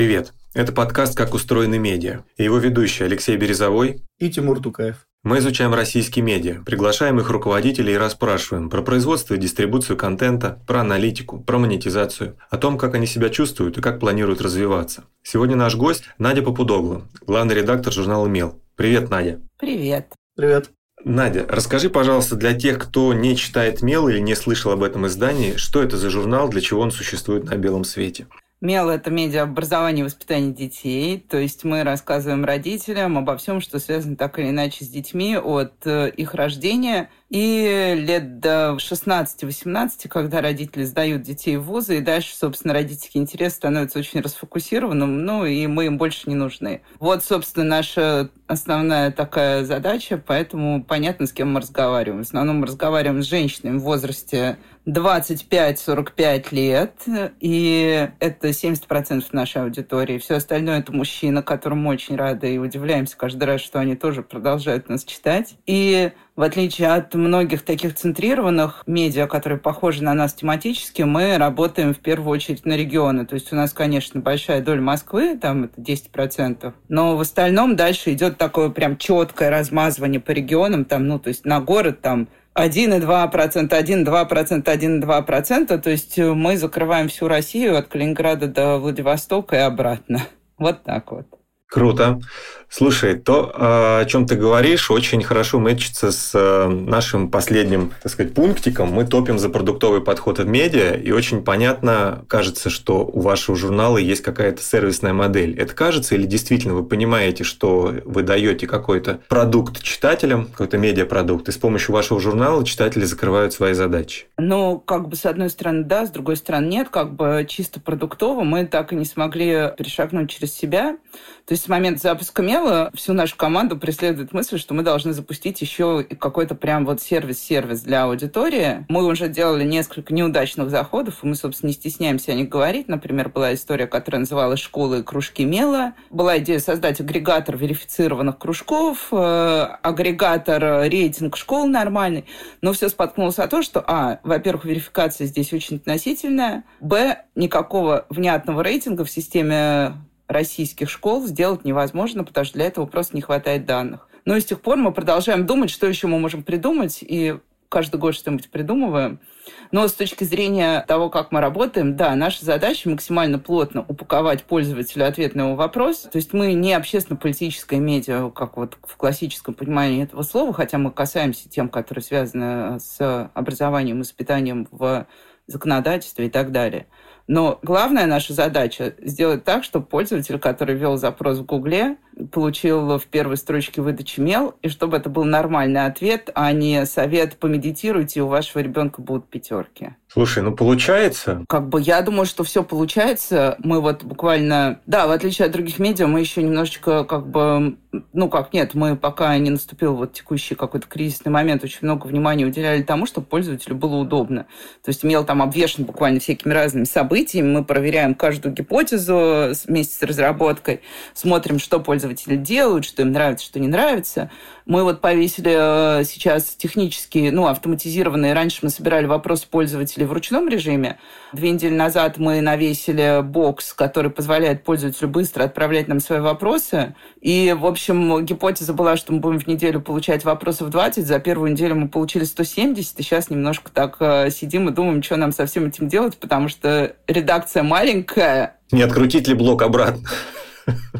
Привет! Это подкаст «Как устроены медиа» и его ведущий Алексей Березовой и Тимур Тукаев. Мы изучаем российские медиа, приглашаем их руководителей и расспрашиваем про производство и дистрибуцию контента, про аналитику, про монетизацию, о том, как они себя чувствуют и как планируют развиваться. Сегодня наш гость Надя Попудогла, главный редактор журнала «Мел». Привет, Надя. Привет. Привет. Надя, расскажи, пожалуйста, для тех, кто не читает «Мел» или не слышал об этом издании, что это за журнал, для чего он существует на белом свете? МЕЛ – это медиа образование и воспитание детей. То есть мы рассказываем родителям обо всем, что связано так или иначе с детьми от э, их рождения и лет до 16-18, когда родители сдают детей в вузы, и дальше, собственно, родительский интерес становится очень расфокусированным, ну и мы им больше не нужны. Вот, собственно, наша основная такая задача, поэтому понятно, с кем мы разговариваем. В основном мы разговариваем с женщинами в возрасте 25-45 лет, и это 70% нашей аудитории. Все остальное это мужчины, которым мы очень рады и удивляемся каждый раз, что они тоже продолжают нас читать. И в отличие от многих таких центрированных медиа, которые похожи на нас тематически, мы работаем в первую очередь на регионы. То есть у нас, конечно, большая доля Москвы, там это 10%, но в остальном дальше идет такое прям четкое размазывание по регионам, там, ну, то есть на город там 1,2%, 1,2%, 1,2%. То есть мы закрываем всю Россию от Калининграда до Владивостока и обратно. Вот так вот. Круто. Слушай, то, о чем ты говоришь, очень хорошо мэчится с э, нашим последним, так сказать, пунктиком. Мы топим за продуктовый подход в медиа, и очень понятно, кажется, что у вашего журнала есть какая-то сервисная модель. Это кажется или действительно вы понимаете, что вы даете какой-то продукт читателям, какой-то медиапродукт, и с помощью вашего журнала читатели закрывают свои задачи? Ну, как бы с одной стороны да, с другой стороны нет. Как бы чисто продуктово мы так и не смогли перешагнуть через себя. То есть с момента запуска Мела всю нашу команду преследует мысль, что мы должны запустить еще какой-то прям вот сервис-сервис для аудитории. Мы уже делали несколько неудачных заходов, и мы, собственно, не стесняемся о них говорить. Например, была история, которая называлась «Школы и кружки Мела». Была идея создать агрегатор верифицированных кружков, э, агрегатор рейтинг школ нормальный. Но все споткнулось о том, что, а, во-первых, верификация здесь очень относительная, б, никакого внятного рейтинга в системе российских школ сделать невозможно, потому что для этого просто не хватает данных. Но и с тех пор мы продолжаем думать, что еще мы можем придумать, и каждый год что-нибудь придумываем. Но с точки зрения того, как мы работаем, да, наша задача максимально плотно упаковать пользователю ответ на его вопрос. То есть мы не общественно-политическое медиа, как вот в классическом понимании этого слова, хотя мы касаемся тем, которые связаны с образованием и воспитанием в законодательстве и так далее. Но главная наша задача сделать так, чтобы пользователь, который ввел запрос в Гугле, получил в первой строчке выдачи мел, и чтобы это был нормальный ответ, а не совет «помедитируйте, у вашего ребенка будут пятерки». Слушай, ну получается. Как бы я думаю, что все получается. Мы вот буквально, да, в отличие от других медиа, мы еще немножечко как бы, ну как нет, мы пока не наступил вот текущий какой-то кризисный момент, очень много внимания уделяли тому, чтобы пользователю было удобно. То есть имел там обвешен буквально всякими разными событиями, мы проверяем каждую гипотезу вместе с разработкой, смотрим, что пользователи делают, что им нравится, что не нравится. Мы вот повесили э, сейчас технически, ну, автоматизированные. Раньше мы собирали вопросы пользователей в ручном режиме. Две недели назад мы навесили бокс, который позволяет пользователю быстро отправлять нам свои вопросы. И, в общем, гипотеза была, что мы будем в неделю получать вопросов 20. За первую неделю мы получили 170, и сейчас немножко так э, сидим и думаем, что нам со всем этим делать, потому что редакция маленькая. Не открутить ли блок обратно?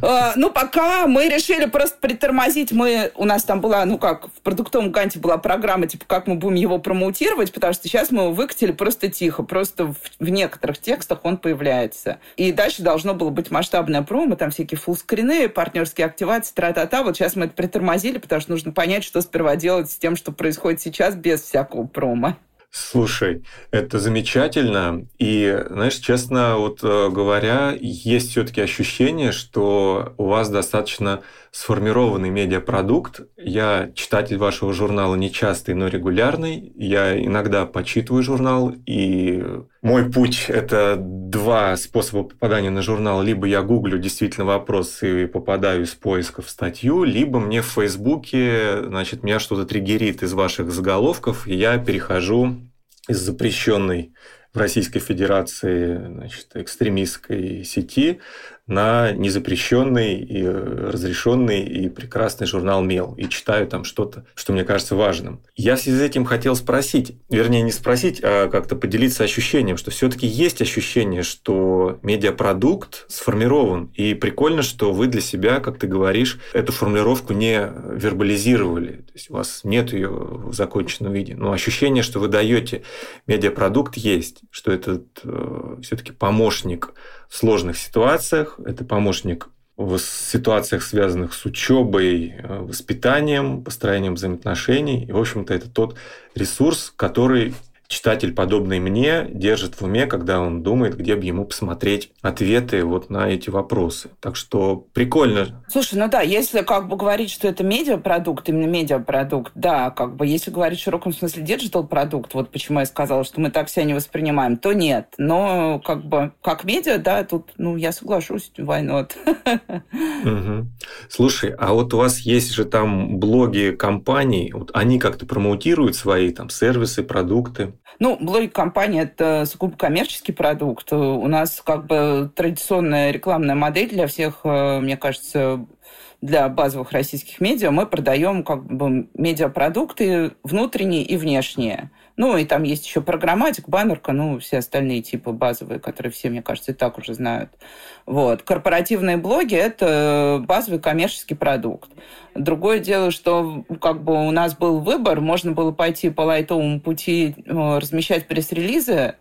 А, ну, пока мы решили просто притормозить. Мы, у нас там была, ну как, в продуктовом ганте была программа, типа, как мы будем его промоутировать, потому что сейчас мы его выкатили просто тихо. Просто в, в некоторых текстах он появляется. И дальше должно было быть масштабное промо, там всякие фуллскрины, партнерские активации, тра-та-та. Вот сейчас мы это притормозили, потому что нужно понять, что сперва делать с тем, что происходит сейчас без всякого промо. Слушай, это замечательно. И, знаешь, честно вот э, говоря, есть все-таки ощущение, что у вас достаточно сформированный медиапродукт. Я читатель вашего журнала нечастый, но регулярный. Я иногда почитываю журнал, и мой путь – это два способа попадания на журнал. Либо я гуглю действительно вопрос и попадаю из поиска в статью, либо мне в Фейсбуке, значит, меня что-то триггерит из ваших заголовков, и я перехожу из запрещенной в Российской Федерации значит, экстремистской сети на незапрещенный и э, разрешенный и прекрасный журнал «Мел» и читаю там что-то, что мне кажется важным. Я в связи с этим хотел спросить, вернее, не спросить, а как-то поделиться ощущением, что все-таки есть ощущение, что медиапродукт сформирован. И прикольно, что вы для себя, как ты говоришь, эту формулировку не вербализировали. То есть у вас нет ее в законченном виде. Но ощущение, что вы даете медиапродукт, есть, что этот э, все-таки помощник сложных ситуациях, это помощник в ситуациях, связанных с учебой, э, воспитанием, построением взаимоотношений. И, в общем-то, это тот ресурс, который читатель, подобный мне, держит в уме, когда он думает, где бы ему посмотреть ответы вот на эти вопросы. Так что прикольно. Слушай, ну да, если как бы говорить, что это медиапродукт, именно медиапродукт, да, как бы если говорить в широком смысле digital-продукт, вот почему я сказала, что мы так себя не воспринимаем, то нет. Но как бы как медиа, да, тут, ну, я соглашусь, why not? Угу. Слушай, а вот у вас есть же там блоги компаний, вот они как-то промоутируют свои там сервисы, продукты? Ну, блоги компании – это сугубо коммерческий продукт. У нас как бы традиционная рекламная модель для всех, э, мне кажется, для базовых российских медиа. Мы продаем как бы медиапродукты внутренние и внешние. Ну, и там есть еще программатик, баннерка, ну, все остальные типы базовые, которые все, мне кажется, и так уже знают. Вот. Корпоративные блоги – это базовый коммерческий продукт. Другое дело, что как бы у нас был выбор, можно было пойти по лайтовому пути, э, размещать пресс-релизы,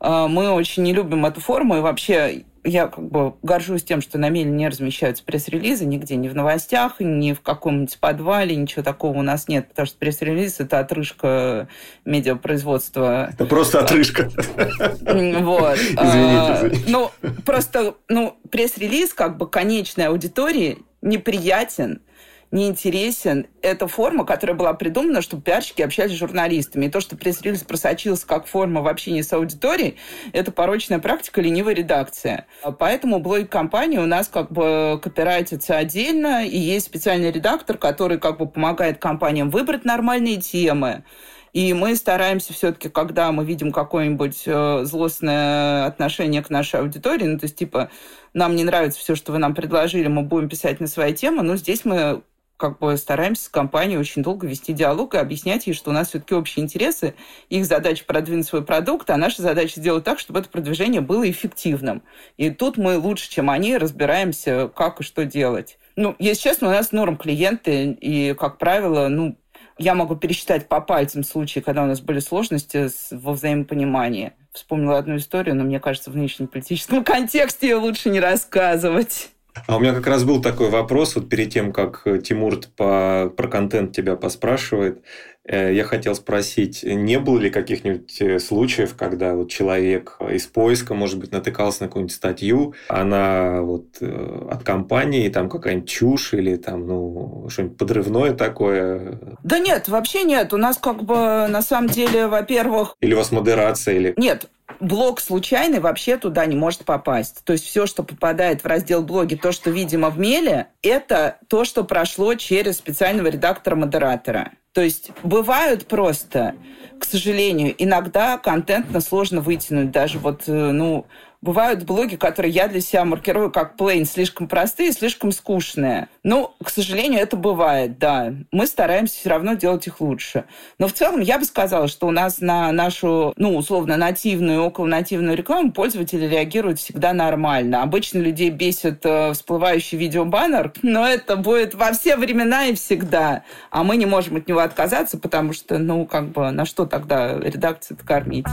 э, мы очень не любим эту форму, и вообще я как бы горжусь тем, что на Меле не размещаются пресс-релизы нигде, ни в новостях, ни в каком-нибудь подвале, ничего такого у нас нет, потому что пресс-релиз – это отрыжка медиапроизводства. Это просто отрыжка. Вот. Извините, а, извините. Ну, просто, ну, пресс-релиз как бы конечной аудитории неприятен, неинтересен. Это форма, которая была придумана, чтобы пиарщики общались с журналистами. И то, что пресс-релиз просочился как форма в общении с аудиторией, это порочная практика ленивой редакции. Поэтому блоги компании у нас как бы копирайтится отдельно, и есть специальный редактор, который как бы помогает компаниям выбрать нормальные темы. И мы стараемся все-таки, когда мы видим какое-нибудь э, злостное отношение к нашей аудитории, ну, то есть, типа, нам не нравится все, что вы нам предложили, мы будем писать на свои темы, но здесь мы как бы стараемся с компанией очень долго вести диалог и объяснять ей, что у нас все-таки общие интересы, их задача продвинуть свой продукт, а наша задача сделать так, чтобы это продвижение было эффективным. И тут мы лучше, чем они, разбираемся, как и что делать. Ну, если честно, у нас норм клиенты, и, как правило, ну, я могу пересчитать по пальцам случаи, когда у нас были сложности во взаимопонимании. Вспомнила одну историю, но мне кажется, в нынешнем политическом контексте ее лучше не рассказывать. А у меня как раз был такой вопрос, вот перед тем, как э, Тимур по, про контент тебя поспрашивает, э, я хотел спросить, не было ли каких-нибудь э, случаев, когда вот человек из поиска, может быть, натыкался на какую-нибудь статью, она вот от компании, там какая-нибудь чушь или там, ну, что-нибудь подрывное такое? Да нет, вообще нет. У нас как бы на самом деле, во-первых... Или у вас модерация? Или... Нет, блог случайный вообще туда не может попасть. То есть все, что попадает в раздел блоги, то, что видимо в меле, это то, что прошло через специального редактора-модератора. То есть бывают просто, к сожалению, иногда контентно сложно вытянуть. Даже вот, э, ну, бывают блоги, которые я для себя маркирую как plain, слишком простые, слишком скучные. Ну, к сожалению, это бывает, да. Мы стараемся все равно делать их лучше. Но в целом я бы сказала, что у нас на нашу, ну, условно, нативную, около нативную рекламу пользователи реагируют всегда нормально. Обычно людей бесит э, всплывающий видеобаннер, но это будет во все времена и всегда. А мы не можем от него отказаться, потому что, ну, как бы, на что тогда редакцию кормить?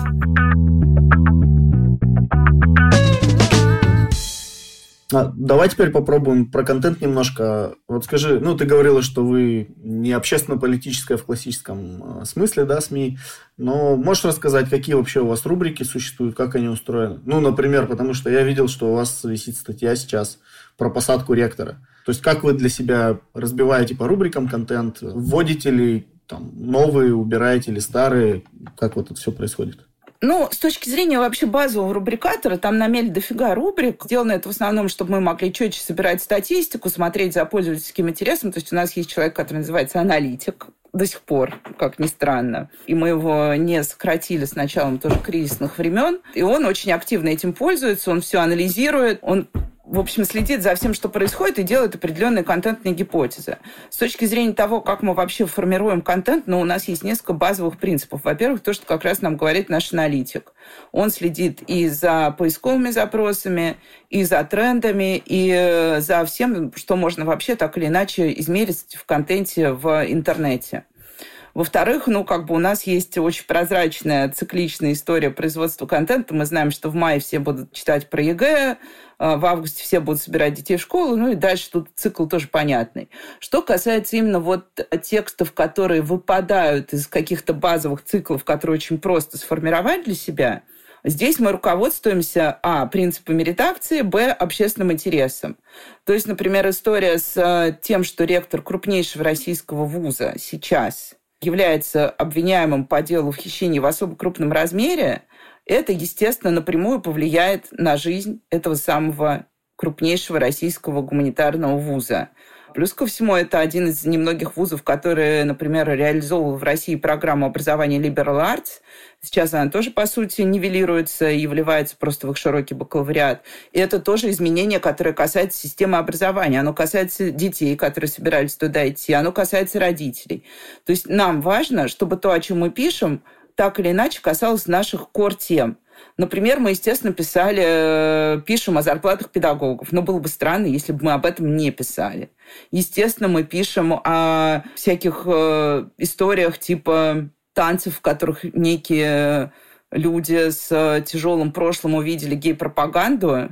А, давай теперь попробуем про контент немножко. Вот скажи, ну, ты говорила, что вы не общественно-политическая в классическом а, смысле, да, СМИ, но можешь рассказать, какие вообще у вас рубрики существуют, как они устроены? Ну, например, потому что я видел, что у вас висит статья сейчас про посадку ректора. То есть, как вы для себя разбиваете по рубрикам контент? Вводите ли там новые, убираете ли старые? Как вот это все происходит? Ну, с точки зрения вообще базового рубрикатора, там на мель дофига рубрик. Сделано это в основном, чтобы мы могли четче собирать статистику, смотреть за пользовательским интересом. То есть у нас есть человек, который называется аналитик до сих пор, как ни странно. И мы его не сократили с началом тоже кризисных времен. И он очень активно этим пользуется, он все анализирует, он в общем, следит за всем, что происходит, и делает определенные контентные гипотезы. С точки зрения того, как мы вообще формируем контент, ну, у нас есть несколько базовых принципов. Во-первых, то, что как раз нам говорит наш аналитик. Он следит и за поисковыми запросами, и за трендами, и за всем, что можно вообще так или иначе измерить в контенте в интернете. Во-вторых, ну, как бы у нас есть очень прозрачная, цикличная история производства контента. Мы знаем, что в мае все будут читать про ЕГЭ, а, в августе все будут собирать детей в школу, ну и дальше тут цикл тоже понятный. Что касается именно вот текстов, которые выпадают из каких-то базовых циклов, которые очень просто сформировать для себя, Здесь мы руководствуемся, а, принципами редакции, б, общественным интересом. То есть, например, история с э, тем, что ректор крупнейшего российского вуза сейчас является обвиняемым по делу в хищении в особо крупном размере, это, естественно, напрямую повлияет на жизнь этого самого крупнейшего российского гуманитарного вуза. Плюс ко всему, это один из немногих вузов, которые, например, реализовывал в России программу образования Liberal Arts. Сейчас она тоже, по сути, нивелируется и вливается просто в их широкий бакалавриат. И это тоже изменение, которое касается системы образования. Оно касается детей, которые собирались туда идти. Оно касается родителей. То есть нам важно, чтобы то, о чем мы пишем, так или иначе касалось наших кор-тем. Например, мы, естественно, писали, э, пишем о зарплатах педагогов. Но было бы странно, если бы мы об этом не писали. Естественно, мы пишем о всяких э, историях типа танцев, в которых некие люди с тяжелым прошлым увидели гей-пропаганду э,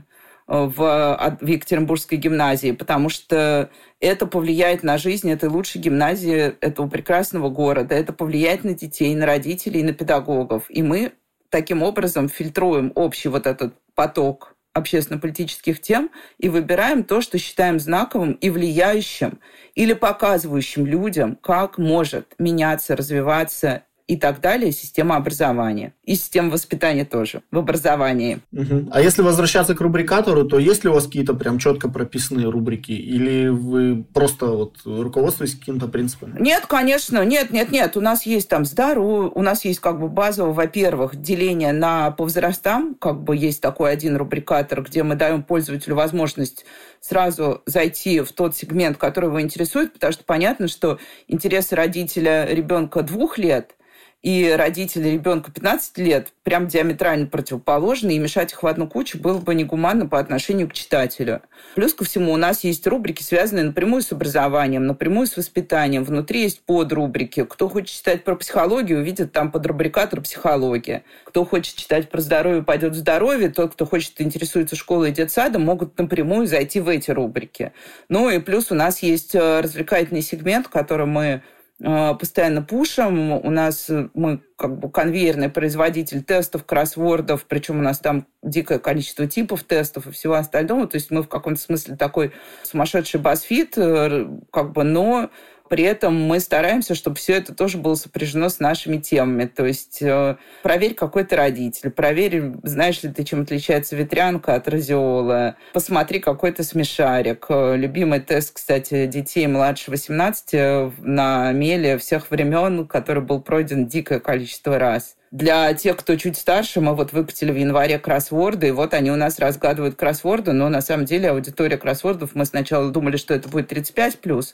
в, в Екатеринбургской гимназии, потому что это повлияет на жизнь этой лучшей гимназии этого прекрасного города, это повлияет на детей, на родителей, на педагогов. И мы таким образом фильтруем общий вот этот поток общественно-политических тем и выбираем то, что считаем знаковым и влияющим или показывающим людям, как может меняться, развиваться и так далее система образования. И система воспитания тоже в образовании. Угу. А если возвращаться к рубрикатору, то есть ли у вас какие-то прям четко прописанные рубрики? Или вы просто вот руководствуетесь каким-то принципом? Нет, конечно. Нет, нет, нет. У нас есть там здоровье, у нас есть как бы базово, во-первых, деление на по возрастам. Как бы есть такой один рубрикатор, где мы даем пользователю возможность сразу зайти в тот сегмент, который его интересует, потому что понятно, что интересы родителя ребенка двух лет – и родители ребенка 15 лет прям диаметрально противоположны, и мешать их в одну кучу было бы негуманно по отношению к читателю. Плюс ко всему у нас есть рубрики, связанные напрямую с образованием, напрямую с воспитанием. Внутри есть подрубрики. Кто хочет читать про психологию, увидит там подрубрикатор психология. Кто хочет читать про здоровье, пойдет в здоровье. Тот, кто хочет интересуется школой и детсадом, могут напрямую зайти в эти рубрики. Ну и плюс у нас есть э, развлекательный сегмент, который мы постоянно пушим. У нас э, мы как бы конвейерный производитель тестов, кроссвордов, причем у нас там дикое количество типов тестов и всего остального. То есть мы в каком-то смысле такой сумасшедший басфит, э, как бы, но при этом мы стараемся, чтобы все это тоже было сопряжено с нашими темами. То есть э, проверь, какой ты родитель, проверь, знаешь ли ты, чем отличается ветрянка от радиола, посмотри, какой ты смешарик. Э, любимый тест, кстати, детей младше 18 э, на меле всех времен, который был пройден дикое количество раз. Для тех, кто чуть старше, мы вот выкатили в январе кроссворды, и вот они у нас разгадывают кроссворды, но на самом деле аудитория кроссвордов, мы сначала думали, что это будет 35+, плюс,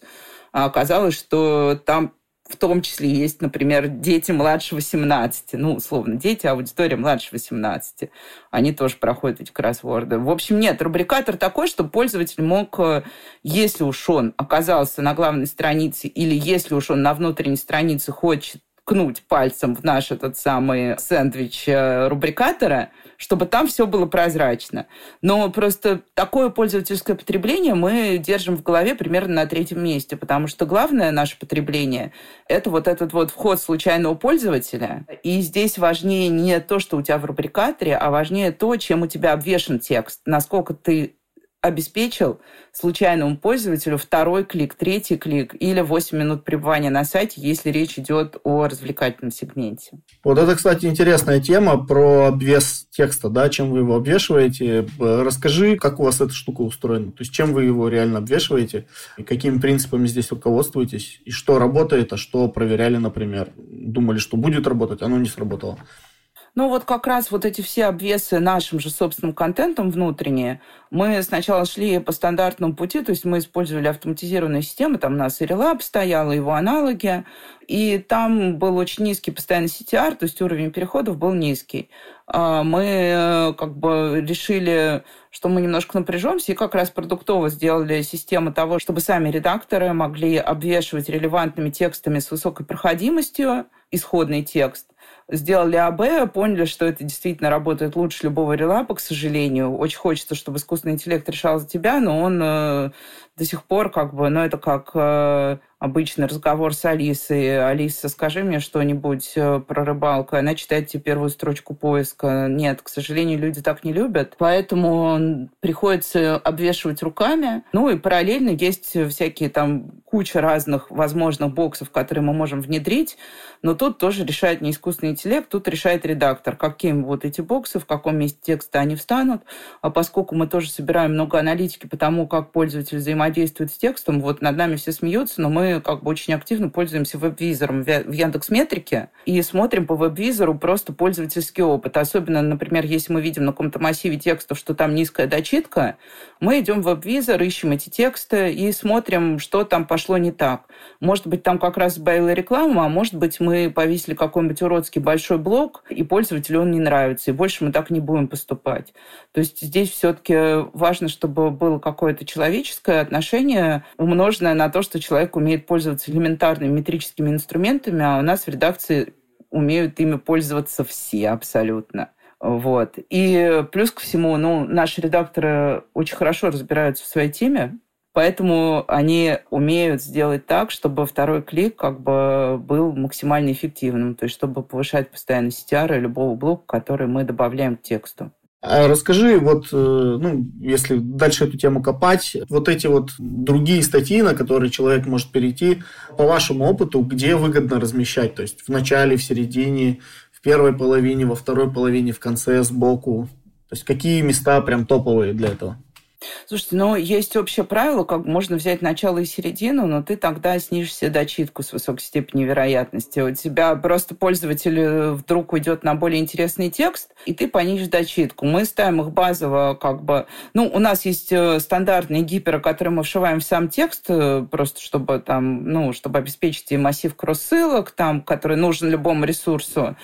а оказалось, что там в том числе есть, например, дети младше 18. Ну, условно, дети, аудитория младше 18. Они тоже проходят эти кроссворды. В общем, нет, рубрикатор такой, что пользователь мог, э, если уж он оказался на главной странице или если уж он на внутренней странице хочет ткнуть пальцем в наш этот самый сэндвич э, рубрикатора, чтобы там все было прозрачно. Но просто такое пользовательское потребление мы держим в голове примерно на третьем месте, потому что главное наше потребление – это вот этот вот вход случайного пользователя. И здесь важнее не то, что у тебя в рубрикаторе, а важнее то, чем у тебя обвешен текст, насколько ты обеспечил случайному пользователю второй клик, третий клик или 8 минут пребывания на сайте, если речь идет о развлекательном сегменте. Вот это, кстати, интересная тема про обвес текста, да, чем вы его обвешиваете. Расскажи, как у вас эта штука устроена, то есть чем вы его реально обвешиваете, и какими принципами здесь руководствуетесь, и что работает, а что проверяли, например, думали, что будет работать, оно не сработало. Ну вот как раз вот эти все обвесы нашим же собственным контентом внутренние, мы сначала шли по стандартному пути, то есть мы использовали автоматизированные системы, там у нас и Relab стоял, его аналоги, и там был очень низкий постоянный CTR, то есть уровень переходов был низкий. А мы э, как бы решили, что мы немножко напряжемся, и как раз продуктово сделали систему того, чтобы сами редакторы могли обвешивать релевантными текстами с высокой проходимостью исходный текст, сделали АБ, поняли, что это действительно работает лучше любого релапа, к сожалению. Очень хочется, чтобы искусственный интеллект решал за тебя, но он э, до сих пор как бы, ну это как э, обычный разговор с Алисой. Алиса, скажи мне что-нибудь э, про рыбалку. Она читает тебе первую строчку поиска. Нет, к сожалению, люди так не любят. Поэтому приходится обвешивать руками. Ну и параллельно есть всякие там куча разных возможных боксов, которые мы можем внедрить. Но тут тоже решает не искусственный интеллект, тут решает редактор, каким вот эти боксы, в каком месте текста они встанут. А поскольку мы тоже собираем много аналитики по тому, как пользователь взаимодействует с текстом, вот над нами все смеются, но мы как бы очень активно пользуемся веб-визором в Яндекс Метрике и смотрим по веб-визору просто пользовательский опыт. Особенно, например, если мы видим на каком-то массиве текстов, что там низкая дочитка, мы идем в веб-визор, ищем эти тексты и смотрим, что там пошло не так. Может быть, там как раз была реклама, а может быть, мы повесили какой-нибудь уродский большой блок, и пользователю он не нравится, и больше мы так не будем поступать. То есть здесь все-таки важно, чтобы было какое-то человеческое отношение, умноженное на то, что человек умеет умеет пользоваться элементарными метрическими инструментами, а у нас в редакции умеют ими пользоваться все абсолютно. Вот. И плюс ко всему, ну, наши редакторы очень хорошо разбираются в своей теме, поэтому они умеют сделать так, чтобы второй клик как бы был максимально эффективным, то есть чтобы повышать постоянно CTR любого блока, который мы добавляем к тексту. А расскажи, вот, э, ну, если дальше эту тему копать, вот эти вот другие статьи, на которые человек может перейти, по вашему опыту, где выгодно размещать? То есть в начале, в середине, в первой половине, во второй половине, в конце, сбоку? То есть какие места прям топовые для этого? Слушайте, ну, есть общее правило, как можно взять начало и середину, но ты тогда снижишься дочитку с высокой степенью вероятности. У тебя просто пользователь э, вдруг уйдет на более интересный текст, и ты понизишь дочитку. Мы ставим их базово как бы... Ну, у нас есть э, стандартные гиперы, которые мы вшиваем в сам текст, э, просто чтобы там, ну, чтобы обеспечить и массив кросс-ссылок, там, который нужен любому ресурсу.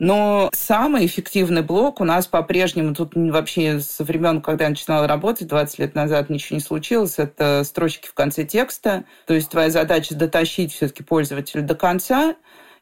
Но самый эффективный блок у нас по-прежнему, тут вообще со времен, когда я начинала работать, 20 лет назад ничего не случилось, это строчки в конце текста. То есть твоя задача дотащить все-таки пользователя до конца,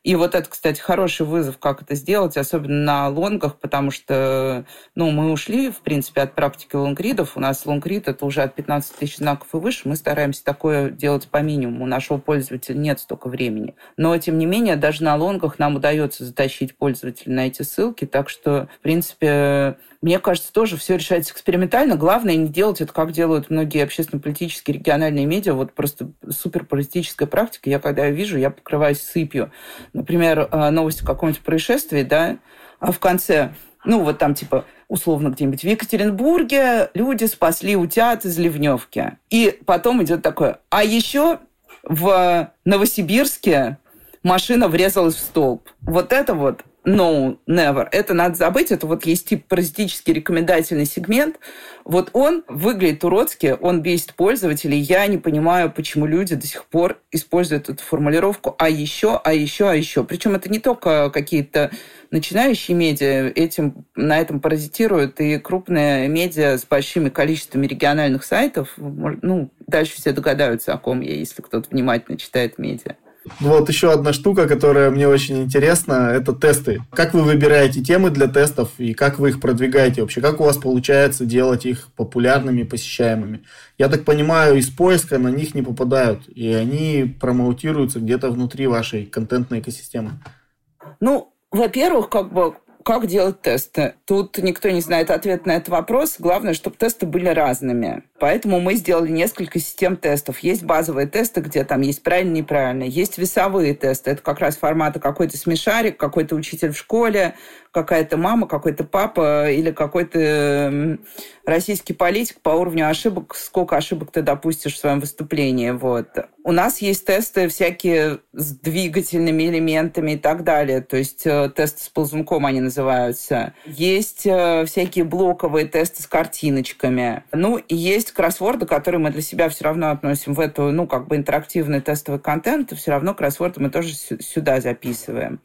и вот это, кстати, хороший вызов, как это сделать, особенно на лонгах, потому что ну, мы ушли, в принципе, от практики лонгридов. У нас лонгрид – это уже от 15 тысяч знаков и выше. Мы стараемся такое делать по минимуму. У нашего пользователя нет столько времени. Но, тем не менее, даже на лонгах нам удается затащить пользователя на эти ссылки. Так что, в принципе, мне кажется, тоже все решается экспериментально. Главное не делать это, как делают многие общественно-политические региональные медиа. Вот просто суперполитическая практика. Я когда вижу, я покрываюсь сыпью. Например, э, новость о каком-нибудь происшествии, да, а в конце, ну, вот там типа условно где-нибудь в Екатеринбурге люди спасли утят из ливневки. И потом идет такое. А еще в Новосибирске машина врезалась в столб. Вот это вот no, never. Это надо забыть. Это вот есть тип паразитический рекомендательный сегмент. Вот он выглядит уродски, он бесит пользователей. Я не понимаю, почему люди до сих пор используют эту формулировку «а еще, а еще, а еще». Причем это не только какие-то начинающие медиа, этим, на этом паразитируют и крупные медиа с большими количествами региональных сайтов. Ну, дальше все догадаются, о ком я, если кто-то внимательно читает медиа. Вот еще одна штука, которая мне очень интересна, это тесты. Как вы выбираете темы для тестов и как вы их продвигаете вообще? Как у вас получается делать их популярными, посещаемыми? Я так понимаю, из поиска на них не попадают, и они промоутируются где-то внутри вашей контентной экосистемы. Ну, во-первых, как бы как делать тесты? Тут никто не знает ответ на этот вопрос. Главное, чтобы тесты были разными. Поэтому мы сделали несколько систем тестов. Есть базовые тесты, где там есть правильно неправильно. Есть весовые тесты. Это как раз формата какой-то смешарик, какой-то учитель в школе, какая-то мама, какой-то папа или какой-то российский политик по уровню ошибок, сколько ошибок ты допустишь в своем выступлении. Вот. У нас есть тесты всякие с двигательными элементами и так далее. То есть э, тесты с ползунком они называются. Есть э, всякие блоковые тесты с картиночками. Ну, и есть кроссворды, которые мы для себя все равно относим в эту, ну, как бы интерактивный тестовый контент. Все равно кроссворды мы тоже сюда записываем.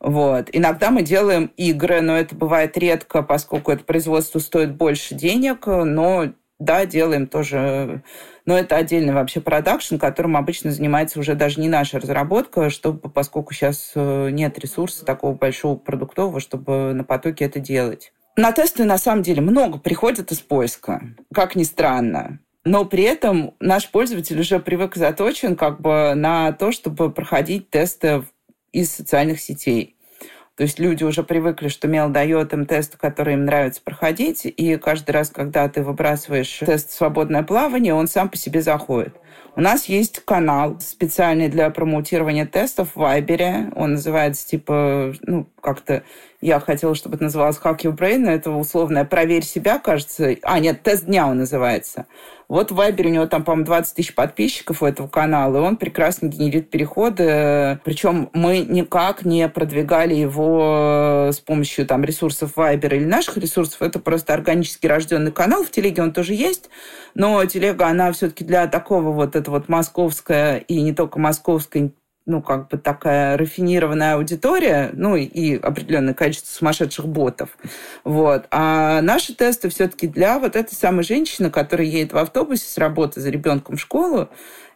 Вот. Иногда мы делаем игры, но это бывает редко, поскольку это производство стоит больше денег, но да, делаем тоже, но это отдельный вообще продакшн, которым обычно занимается уже даже не наша разработка, чтобы, поскольку сейчас э, нет ресурса такого большого продуктового, чтобы на потоке это делать. На тесты на самом деле много приходит из поиска, как ни странно. Но при этом наш пользователь уже привык заточен как бы на то, чтобы проходить тесты из социальных сетей. То есть люди уже привыкли, что Мел дает им тесты, которые им нравится проходить, и каждый раз, когда ты выбрасываешь тест «Свободное плавание», он сам по себе заходит. У нас есть канал специальный для промоутирования тестов в Вайбере. Он называется типа, ну, как-то я хотела, чтобы это называлось Hack Your Brain, это условное «Проверь себя», кажется. А, нет, тест дня он называется. Вот в Вайбере у него там, по-моему, 20 тысяч подписчиков у этого канала, и он прекрасно генерит переходы. Причем мы никак не продвигали его с помощью там, ресурсов Вайбера или наших ресурсов. Это просто органически рожденный канал. В Телеге он тоже есть, но Телега, она все-таки для такого вот, это вот московская и не только московская ну, как бы такая рафинированная аудитория, ну, и определенное количество сумасшедших ботов. Вот. А наши тесты все-таки для вот этой самой женщины, которая едет в автобусе с работы за ребенком в школу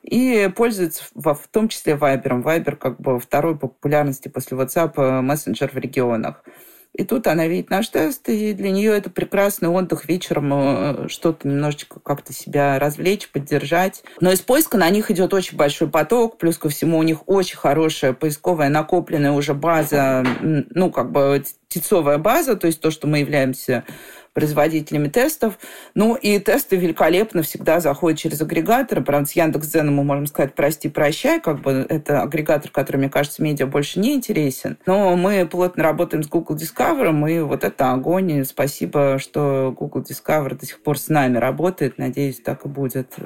и пользуется в, в том числе Вайбером. Вайбер как бы второй по популярности после WhatsApp мессенджер в регионах. И тут она видит наш тест, и для нее это прекрасный отдых вечером, э, что-то немножечко как-то себя развлечь, поддержать. Но из поиска на них идет очень большой поток, плюс ко всему у них очень хорошая поисковая накопленная уже база, ну, как бы тицовая база, то есть то, что мы являемся производителями тестов. Ну и тесты великолепно всегда заходят через агрегаторы. Правда, с Яндекс.Дзеном мы можем сказать «прости, прощай», как бы это агрегатор, который, мне кажется, медиа больше не интересен. Но мы плотно работаем с Google Discover, и вот это огонь. спасибо, что Google Discover до сих пор с нами работает. Надеюсь, так и будет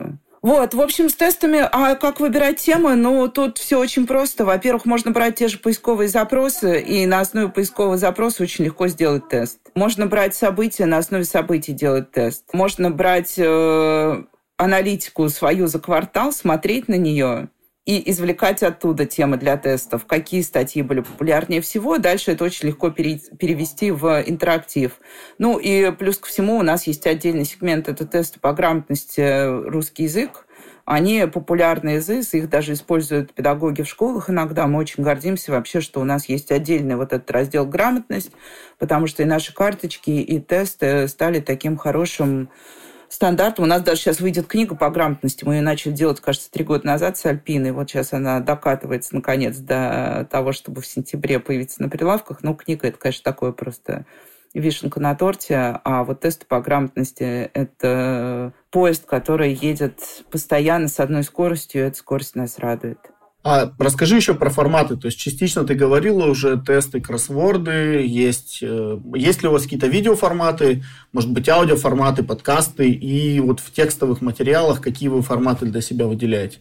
вот, в общем, с тестами, а как выбирать темы? Ну, тут все очень просто. Во-первых, можно брать те же поисковые запросы, и на основе поискового запроса очень легко сделать тест. Можно брать события, на основе событий делать тест. Можно брать э, аналитику свою за квартал, смотреть на нее и извлекать оттуда темы для тестов, какие статьи были популярнее всего. Дальше это очень легко перевести в интерактив. Ну и плюс ко всему у нас есть отдельный сегмент, это тесты по грамотности русский язык. Они популярные язык, их даже используют педагоги в школах иногда. Мы очень гордимся вообще, что у нас есть отдельный вот этот раздел «Грамотность», потому что и наши карточки, и тесты стали таким хорошим стандартом. У нас даже сейчас выйдет книга по грамотности. Мы ее начали делать, кажется, три года назад с Альпиной. Вот сейчас она докатывается, наконец, до того, чтобы в сентябре появиться на прилавках. Ну, книга – это, конечно, такое просто вишенка на торте, а вот тесты по грамотности – это поезд, который едет постоянно с одной скоростью, и эта скорость нас радует. А расскажи еще про форматы. То есть частично ты говорила уже тесты, кроссворды, есть, э, есть ли у вас какие-то видеоформаты, может быть, аудиоформаты, подкасты, и вот в текстовых материалах какие вы форматы для себя выделяете?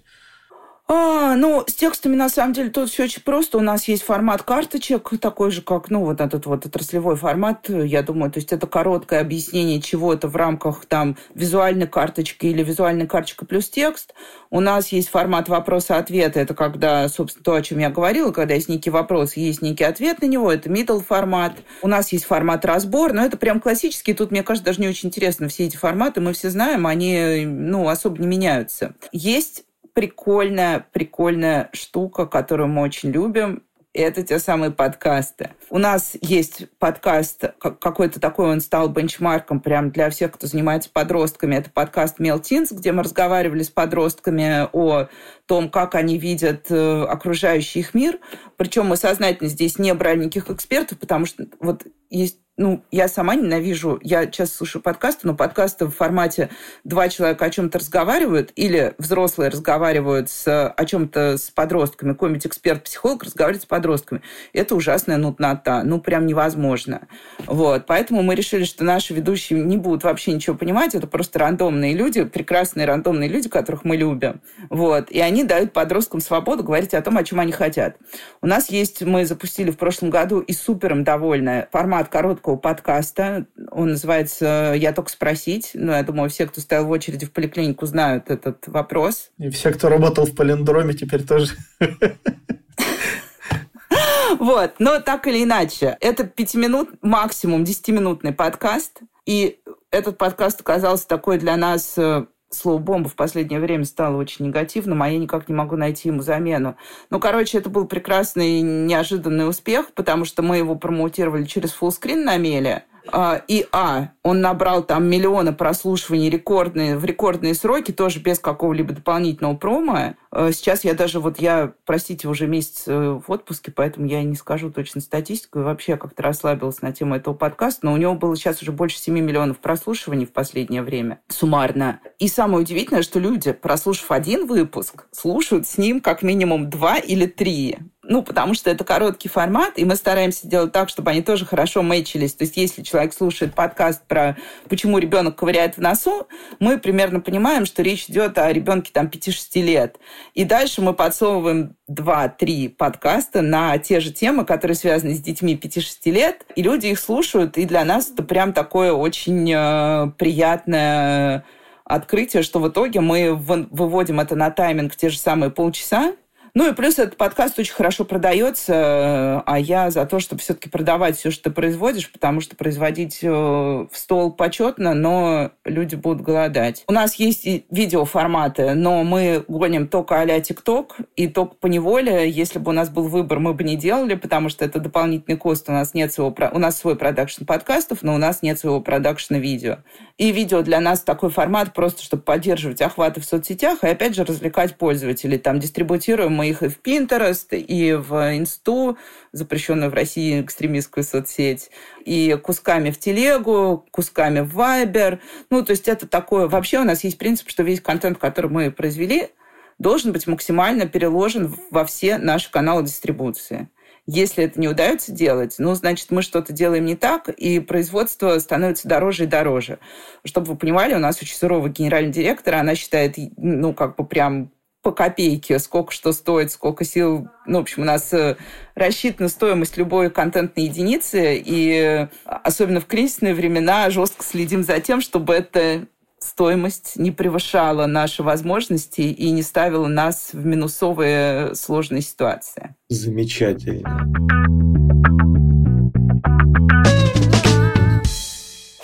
А, ну, с текстами, на самом деле, тут все очень просто. У нас есть формат карточек, такой же, как, ну, вот этот вот отраслевой формат, я думаю. То есть это короткое объяснение чего-то в рамках, там, визуальной карточки или визуальной карточка плюс текст. У нас есть формат вопроса-ответа. Это когда, собственно, то, о чем я говорила, когда есть некий вопрос, есть некий ответ на него. Это middle формат. У нас есть формат разбор, но это прям классический. Тут, мне кажется, даже не очень интересно. Все эти форматы мы все знаем, они, ну, особо не меняются. Есть прикольная, прикольная штука, которую мы очень любим. Это те самые подкасты. У нас есть подкаст, какой-то такой, он стал бенчмарком прям для всех, кто занимается подростками. Это подкаст Мелтинс, где мы разговаривали с подростками о том, как они видят э, окружающий их мир. Причем мы сознательно здесь не брали никаких экспертов, потому что вот есть ну, я сама ненавижу, я часто слушаю подкасты, но подкасты в формате два человека о чем-то разговаривают, или взрослые разговаривают с, о чем-то с подростками, какой-нибудь эксперт, психолог разговаривает с подростками. Это ужасная нуднота, ну, прям невозможно. Вот, поэтому мы решили, что наши ведущие не будут вообще ничего понимать, это просто рандомные люди, прекрасные рандомные люди, которых мы любим. Вот, и они дают подросткам свободу говорить о том, о чем они хотят. У нас есть, мы запустили в прошлом году и супером довольная формат короткого короткого подкаста. Он называется «Я только спросить». Ну, я думаю, все, кто стоял в очереди в поликлинику, знают этот вопрос. И все, кто работал в полиндроме, теперь тоже. Вот, но так или иначе, это пятиминут, максимум десятиминутный подкаст. И этот подкаст оказался такой для нас э, слово «бомба» в последнее время стало очень негативным, а я никак не могу найти ему замену. Ну, короче, это был прекрасный неожиданный успех, потому что мы его промоутировали через фуллскрин на меле – и А, он набрал там миллионы прослушиваний рекордные, в рекордные сроки, тоже без какого-либо дополнительного промо. А, сейчас я даже, вот я, простите, уже месяц э, в отпуске, поэтому я не скажу точно статистику, и вообще как-то расслабилась на тему этого подкаста, но у него было сейчас уже больше 7 миллионов прослушиваний в последнее время, суммарно. И самое удивительное, что люди, прослушав один выпуск, слушают с ним как минимум два или три ну, потому что это короткий формат, и мы стараемся делать так, чтобы они тоже хорошо мэчились. То есть, если человек слушает подкаст про почему ребенок ковыряет в носу, мы примерно понимаем, что речь идет о ребенке там 5-6 лет. И дальше мы подсовываем 2-3 подкаста на те же темы, которые связаны с детьми 5-6 лет, и люди их слушают, и для нас это прям такое очень э, приятное открытие, что в итоге мы выводим это на тайминг те же самые полчаса, ну и плюс этот подкаст очень хорошо продается, а я за то, чтобы все-таки продавать все, что ты производишь, потому что производить э, в стол почетно, но люди будут голодать. У нас есть видеоформаты, но мы гоним только а-ля ТикТок и только по неволе. Если бы у нас был выбор, мы бы не делали, потому что это дополнительный кост. У нас нет своего... У нас свой продакшн подкастов, но у нас нет своего продакшна видео. И видео для нас такой формат просто, чтобы поддерживать охваты в соцсетях и, опять же, развлекать пользователей. Там дистрибутируем мы их и в Pinterest, и в Инсту, запрещенную в России экстремистскую соцсеть, и кусками в Телегу, кусками в Viber. Ну, то есть это такое... Вообще у нас есть принцип, что весь контент, который мы произвели, должен быть максимально переложен во все наши каналы дистрибуции. Если это не удается делать, ну, значит, мы что-то делаем не так, и производство становится дороже и дороже. Чтобы вы понимали, у нас очень суровый генеральный директор, она считает, ну, как бы прям по копейке, сколько что стоит, сколько сил. Ну, в общем, у нас э, рассчитана стоимость любой контентной единицы, и особенно в кризисные времена жестко следим за тем, чтобы эта стоимость не превышала наши возможности и не ставила нас в минусовые сложные ситуации. Замечательно.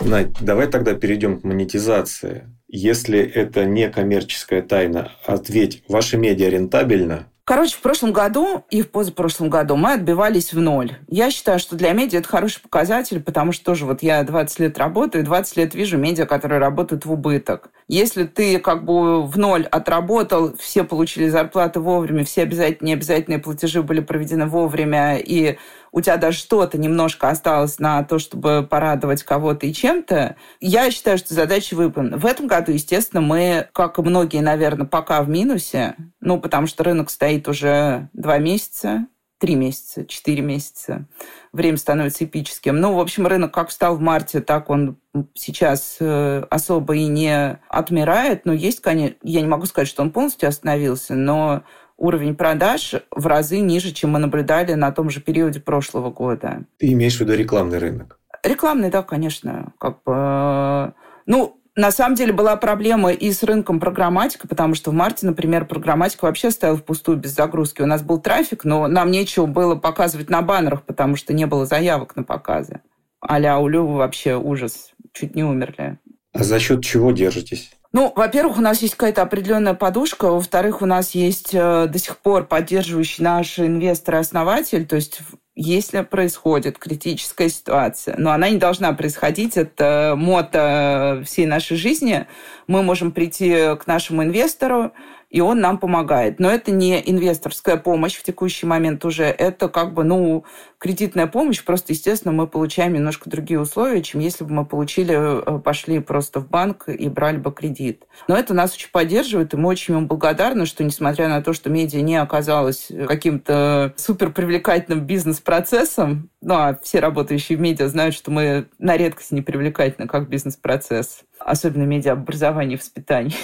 Надь, давай тогда перейдем к монетизации. Если это не коммерческая тайна, ответь, ваша медиа рентабельна? Короче, в прошлом году и в позапрошлом году мы отбивались в ноль. Я считаю, что для медиа это хороший показатель, потому что тоже вот я 20 лет работаю, 20 лет вижу медиа, которые работают в убыток. Если ты как бы в ноль отработал, все получили зарплаты вовремя, все обязательно, необязательные платежи были проведены вовремя, и у тебя даже что-то немножко осталось на то, чтобы порадовать кого-то и чем-то, я считаю, что задача выполнена. В этом году, естественно, мы, как и многие, наверное, пока в минусе, ну, потому что рынок стоит уже два месяца, три месяца, четыре месяца. Время становится эпическим. Ну, в общем, рынок как встал в марте, так он сейчас э, особо и не отмирает. Но есть, конечно, я не могу сказать, что он полностью остановился, но уровень продаж в разы ниже, чем мы наблюдали на том же периоде прошлого года. Ты имеешь в виду рекламный рынок? Рекламный, да, конечно. Как бы, ну, на самом деле была проблема и с рынком программатика, потому что в марте, например, программатика вообще стояла впустую без загрузки. У нас был трафик, но нам нечего было показывать на баннерах, потому что не было заявок на показы. Аля Улю вообще ужас. Чуть не умерли. А за счет чего держитесь? Ну, во-первых, у нас есть какая-то определенная подушка, во-вторых, у нас есть э, до сих пор поддерживающий наш инвестор-основатель, то есть если происходит критическая ситуация, но она не должна происходить, это мото всей нашей жизни, мы можем прийти к нашему инвестору, и он нам помогает. Но это не инвесторская помощь в текущий момент уже, это как бы, ну, кредитная помощь, просто, естественно, мы получаем немножко другие условия, чем если бы мы получили, э, пошли просто в банк и брали бы кредит. Но это нас очень поддерживает, и мы очень ему благодарны, что, несмотря на то, что медиа не оказалась каким-то супер привлекательным бизнес-процессом, ну, а все работающие в медиа знают, что мы на редкость не привлекательны как бизнес-процесс, особенно медиа образование и воспитание.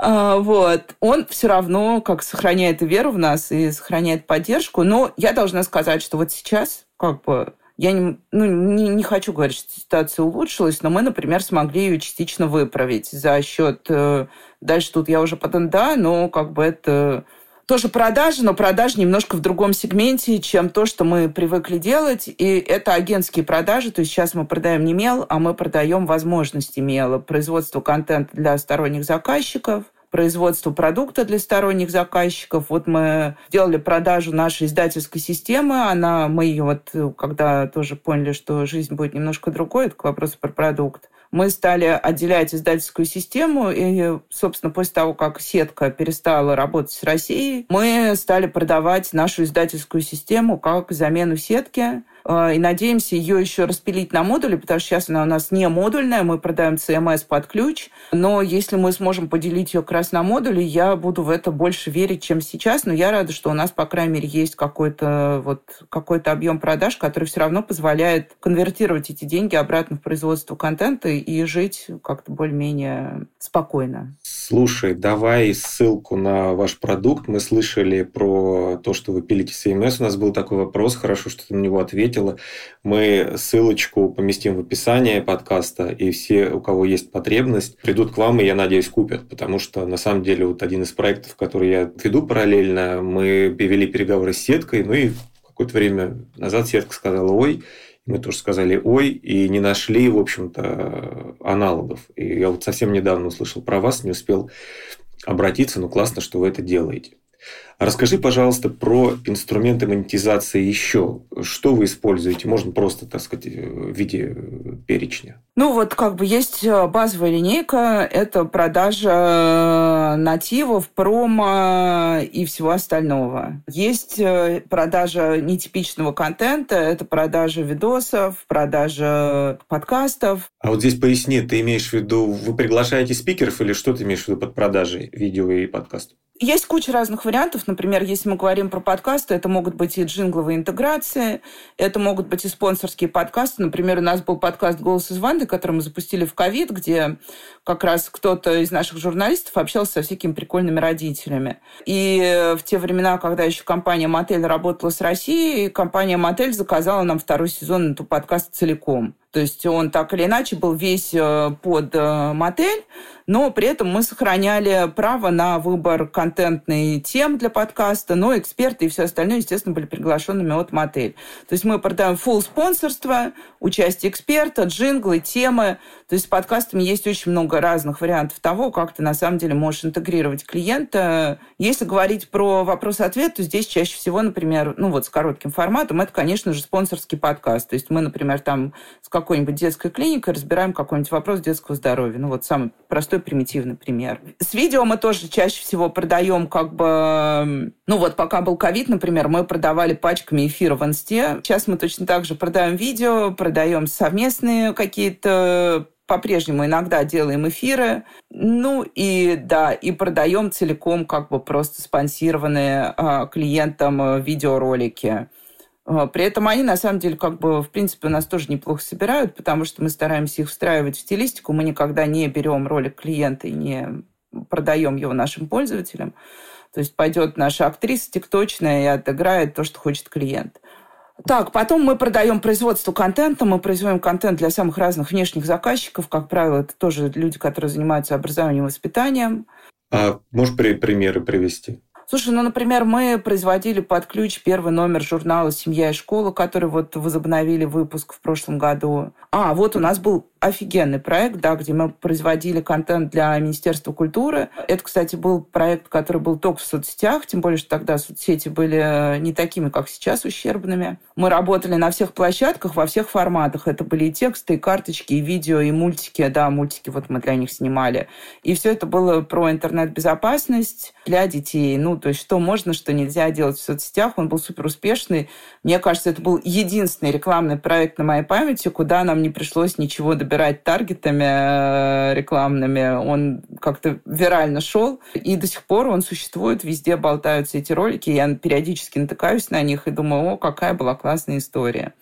А, вот. Он все равно как сохраняет веру в нас и сохраняет поддержку. Но я должна сказать, что вот сейчас как бы я не, ну, не, не хочу говорить, что ситуация улучшилась, но мы, например, смогли ее частично выправить за счет... Э, дальше тут я уже потом, да, но как бы это тоже продажи, но продажи немножко в другом сегменте, чем то, что мы привыкли делать. И это агентские продажи. То есть сейчас мы продаем не мел, а мы продаем возможности мела. Производство контента для сторонних заказчиков, производство продукта для сторонних заказчиков. Вот мы сделали продажу нашей издательской системы. Она, мы ее вот, когда тоже поняли, что жизнь будет немножко другой, это к вопросу про продукт, мы стали отделять издательскую систему, и, собственно, после того, как сетка перестала работать с Россией, мы стали продавать нашу издательскую систему как замену сетки, и надеемся ее еще распилить на модули, потому что сейчас она у нас не модульная, мы продаем CMS под ключ, но если мы сможем поделить ее как раз на модули, я буду в это больше верить, чем сейчас, но я рада, что у нас, по крайней мере, есть какой-то вот, какой-то объем продаж, который все равно позволяет конвертировать эти деньги обратно в производство контента и жить как-то более-менее спокойно. Слушай, давай ссылку на ваш продукт. Мы слышали про то, что вы пилите CMS. У нас был такой вопрос, хорошо, что ты на него ответила. Мы ссылочку поместим в описании подкаста, и все, у кого есть потребность, придут к вам и, я надеюсь, купят. Потому что, на самом деле, вот один из проектов, который я веду параллельно, мы вели переговоры с сеткой, ну и какое-то время назад сетка сказала, ой, мы тоже сказали «ой» и не нашли, в общем-то, аналогов. И я вот совсем недавно услышал про вас, не успел обратиться, но классно, что вы это делаете. Расскажи, пожалуйста, про инструменты монетизации еще. Что вы используете? Можно просто, так сказать, в виде перечня. Ну, вот как бы есть э, базовая линейка, это продажа нативов, промо и всего остального. Есть э, продажа нетипичного контента, это продажа видосов, продажа подкастов. А вот здесь поясни, ты имеешь в виду, вы приглашаете спикеров или что ты имеешь в виду под продажей видео и подкастов? Есть куча разных вариантов. Например, если мы говорим про подкасты, это могут быть и джингловые интеграции, это могут быть и спонсорские подкасты. Например, у нас был подкаст «Голос из Ванды», который мы запустили в ковид, где как раз кто-то из наших журналистов общался со всякими прикольными родителями. И в те времена, когда еще компания «Мотель» работала с Россией, компания «Мотель» заказала нам второй сезон этого подкаста целиком. То есть он так или иначе был весь э, под э, мотель, но при этом мы сохраняли право на выбор контентной тем для подкаста, но эксперты и все остальное, естественно, были приглашенными от мотель. То есть мы продаем full спонсорство, участие эксперта, джинглы, темы. То есть с подкастами есть очень много разных вариантов того, как ты на самом деле можешь интегрировать клиента. Если говорить про вопрос-ответ, то здесь чаще всего, например, ну вот с коротким форматом, это, конечно же, спонсорский подкаст. То есть мы, например, там с какой-нибудь детской клиникой разбираем какой-нибудь вопрос детского здоровья. Ну вот самый простой примитивный пример. С видео мы тоже чаще всего продаем как бы... Ну вот пока был ковид, например, мы продавали пачками эфира в инсте. Сейчас мы точно так же продаем видео, продаем совместные какие-то по-прежнему иногда делаем эфиры. Ну и да, и продаем целиком как бы просто спонсированные а, клиентам а, видеоролики. А, при этом они, на самом деле, как бы, в принципе, у нас тоже неплохо собирают, потому что мы стараемся их встраивать в стилистику. Мы никогда не берем ролик клиента и не продаем его нашим пользователям. То есть пойдет наша актриса тикточная и отыграет то, что хочет клиент. Так, потом мы продаем производство контента, мы производим контент для самых разных внешних заказчиков. Как правило, это тоже люди, которые занимаются образованием и воспитанием. А можешь при примеры привести? Слушай, ну, например, мы производили под ключ первый номер журнала «Семья и школа», который вот возобновили выпуск в прошлом году. А, вот у нас был офигенный проект, да, где мы производили контент для Министерства культуры. Это, кстати, был проект, который был только в соцсетях, тем более, что тогда соцсети были не такими, как сейчас, ущербными. Мы работали на всех площадках, во всех форматах. Это были и тексты, и карточки, и видео, и мультики. Да, мультики вот мы для них снимали. И все это было про интернет-безопасность для детей. Ну, то есть, что можно, что нельзя делать в соцсетях. Он был супер успешный. Мне кажется, это был единственный рекламный проект на моей памяти, куда нам не пришлось ничего добирать таргетами э, рекламными. Он как-то вирально шел. И до сих пор он существует. Везде болтаются эти ролики. Я периодически натыкаюсь на них и думаю, о, какая была классная история.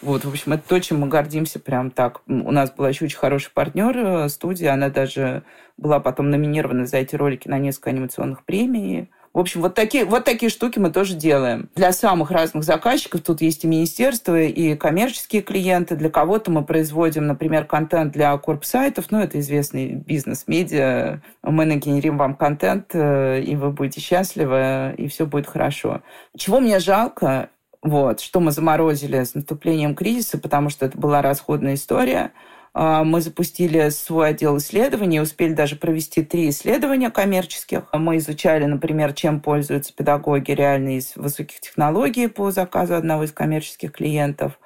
Вот, в общем, это то, чем мы гордимся прям так. У нас была еще очень хороший партнер, э, студия, она даже была потом номинирована за эти ролики на несколько анимационных премий. В общем, вот такие, вот такие штуки мы тоже делаем. Для самых разных заказчиков тут есть и министерства, и коммерческие клиенты. Для кого-то мы производим, например, контент для корп-сайтов. Ну, это известный бизнес-медиа. Мы нагенерим вам контент, э, и вы будете счастливы, и все будет хорошо. Чего мне жалко, вот, что мы заморозили с наступлением кризиса, потому что это была расходная история – мы запустили свой отдел исследований, успели даже провести три исследования коммерческих. Мы изучали, например, чем пользуются педагоги реально из высоких технологий по заказу одного из коммерческих клиентов.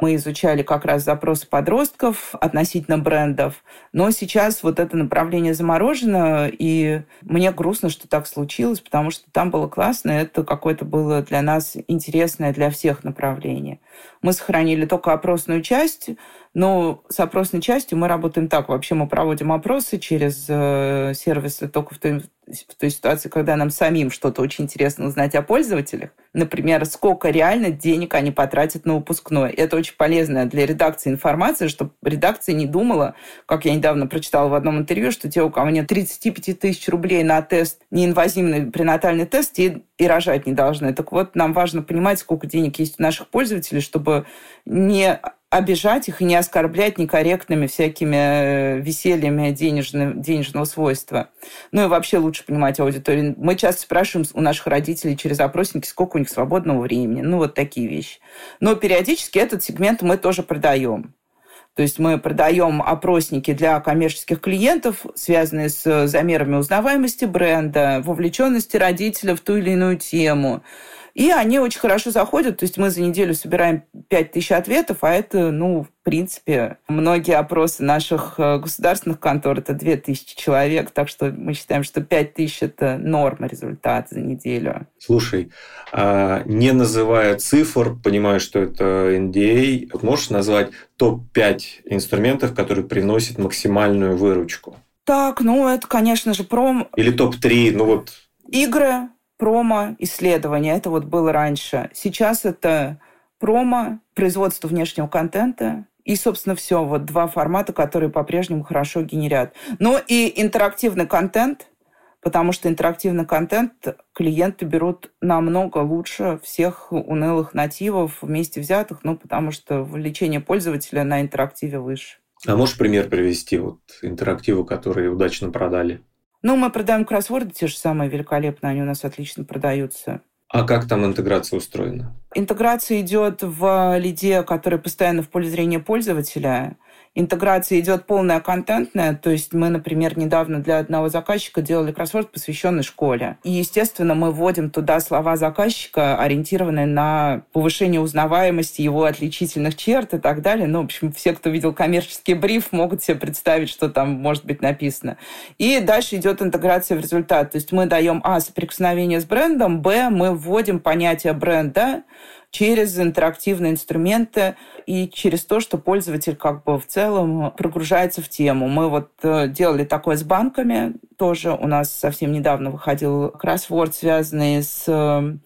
Мы изучали как раз запросы подростков относительно брендов. Но сейчас вот это направление заморожено, и мне грустно, что так случилось, потому что там было классно, это какое-то было для нас интересное для всех направление. Мы сохранили только опросную часть, но с опросной частью мы работаем так. Вообще мы проводим опросы через э, сервисы только в той, в той ситуации, когда нам самим что-то очень интересно узнать о пользователях. Например, сколько реально денег они потратят на выпускной. Это очень полезная для редакции информация, чтобы редакция не думала, как я недавно прочитала в одном интервью, что те, у кого нет 35 тысяч рублей на тест, неинвазивный пренатальный тест, те и рожать не должны. Так вот, нам важно понимать, сколько денег есть у наших пользователей, чтобы не обижать их и не оскорблять некорректными всякими э, весельями денежного, денежного свойства. Ну и вообще лучше понимать аудиторию. Мы часто спрашиваем у наших родителей через опросники, сколько у них свободного времени. Ну вот такие вещи. Но периодически этот сегмент мы тоже продаем. То есть мы продаем опросники для коммерческих клиентов, связанные с замерами узнаваемости бренда, вовлеченности родителя в ту или иную тему, и они очень хорошо заходят. То есть мы за неделю собираем 5000 ответов, а это, ну, в принципе, многие опросы наших э, государственных контор – это 2000 человек. Так что мы считаем, что 5000 – это норма результат за неделю. Слушай, а не называя цифр, понимаю, что это NDA, а, можешь назвать топ-5 инструментов, которые приносят максимальную выручку? Так, ну это, конечно же, пром... Или топ-3, ну вот... Игры, промо-исследования. Это вот было раньше. Сейчас это промо, производство внешнего контента, и, собственно, все. Вот два формата, которые по-прежнему хорошо генерят. Ну и интерактивный контент, потому что интерактивный контент клиенты берут намного лучше всех унылых нативов вместе взятых, ну, потому что вовлечение пользователя на интерактиве выше. А можешь пример привести вот интерактивы, которые удачно продали? Ну, мы продаем кроссворды те же самые великолепно, они у нас отлично продаются. А как там интеграция устроена? Интеграция идет в лиде, который постоянно в поле зрения пользователя интеграция идет полная контентная, то есть мы, например, недавно для одного заказчика делали кроссворд, посвященный школе. И, естественно, мы вводим туда слова заказчика, ориентированные на повышение узнаваемости его отличительных черт и так далее. Ну, в общем, все, кто видел коммерческий бриф, могут себе представить, что там может быть написано. И дальше идет интеграция в результат. То есть мы даем, а, соприкосновение с брендом, б, мы вводим понятие бренда, через интерактивные инструменты и через то, что пользователь как бы в целом прогружается в тему. Мы вот э, делали такое с банками тоже. У нас совсем недавно выходил кроссворд, связанный с э,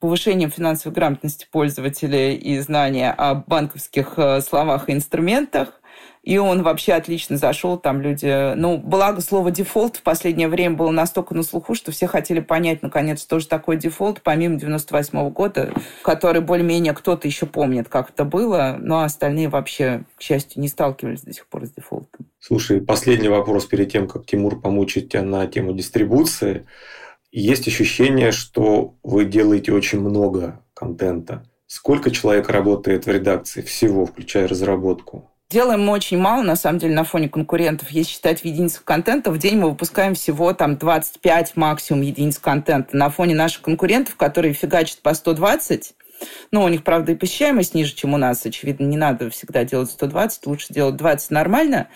повышением финансовой грамотности пользователя и знания о банковских э, словах и инструментах. И он вообще отлично зашел. Там люди... Ну, благо слово дефолт в последнее время было настолько на слуху, что все хотели понять, наконец, что же такое дефолт, помимо 98 -го года, который более-менее кто-то еще помнит, как это было, но остальные вообще, к счастью, не сталкивались до сих пор с дефолтом. Слушай, последний вопрос перед тем, как Тимур помучит тебя на тему дистрибуции. Есть ощущение, что вы делаете очень много контента. Сколько человек работает в редакции всего, включая разработку? Делаем мы очень мало, на самом деле, на фоне конкурентов. Если считать в единицах контента, в день мы выпускаем всего там 25 максимум единиц контента. На фоне наших конкурентов, которые фигачат по 120, ну, у них, правда, и посещаемость ниже, чем у нас. Очевидно, не надо всегда делать 120, лучше делать 20 нормально,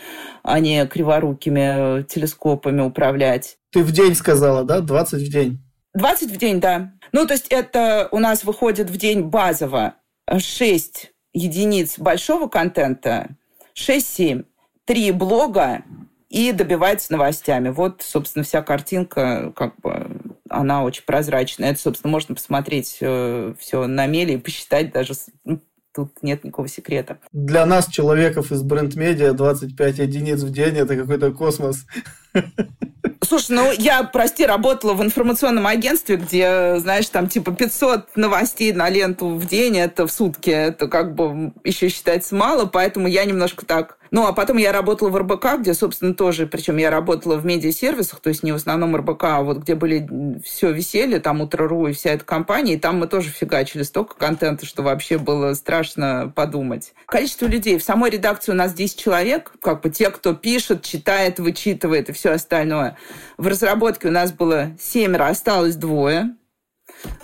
а не криворукими телескопами управлять. Ты в день сказала, да? 20 в день? 20 в день, да. Ну, то есть это у нас выходит в день базово 6 единиц большого контента, 6-7, 3 блога и добивается новостями. Вот, собственно, вся картинка, как бы, она очень прозрачная. Это, собственно, можно посмотреть э, все на меле и посчитать даже ну, тут нет никакого секрета. Для нас, человеков из бренд-медиа, 25 единиц в день – это какой-то космос. Слушай, ну я, прости, работала в информационном агентстве, где, знаешь, там типа 500 новостей на ленту в день, это в сутки, это как бы еще считается мало, поэтому я немножко так ну, а потом я работала в РБК, где, собственно, тоже, причем я работала в медиасервисах, то есть не в основном РБК, а вот где были все веселье, там Утро.ру и вся эта компания, и там мы тоже фигачили столько контента, что вообще было страшно подумать. Количество людей. В самой редакции у нас 10 человек, как бы те, кто пишет, читает, вычитывает и все остальное. В разработке у нас было семеро, осталось двое.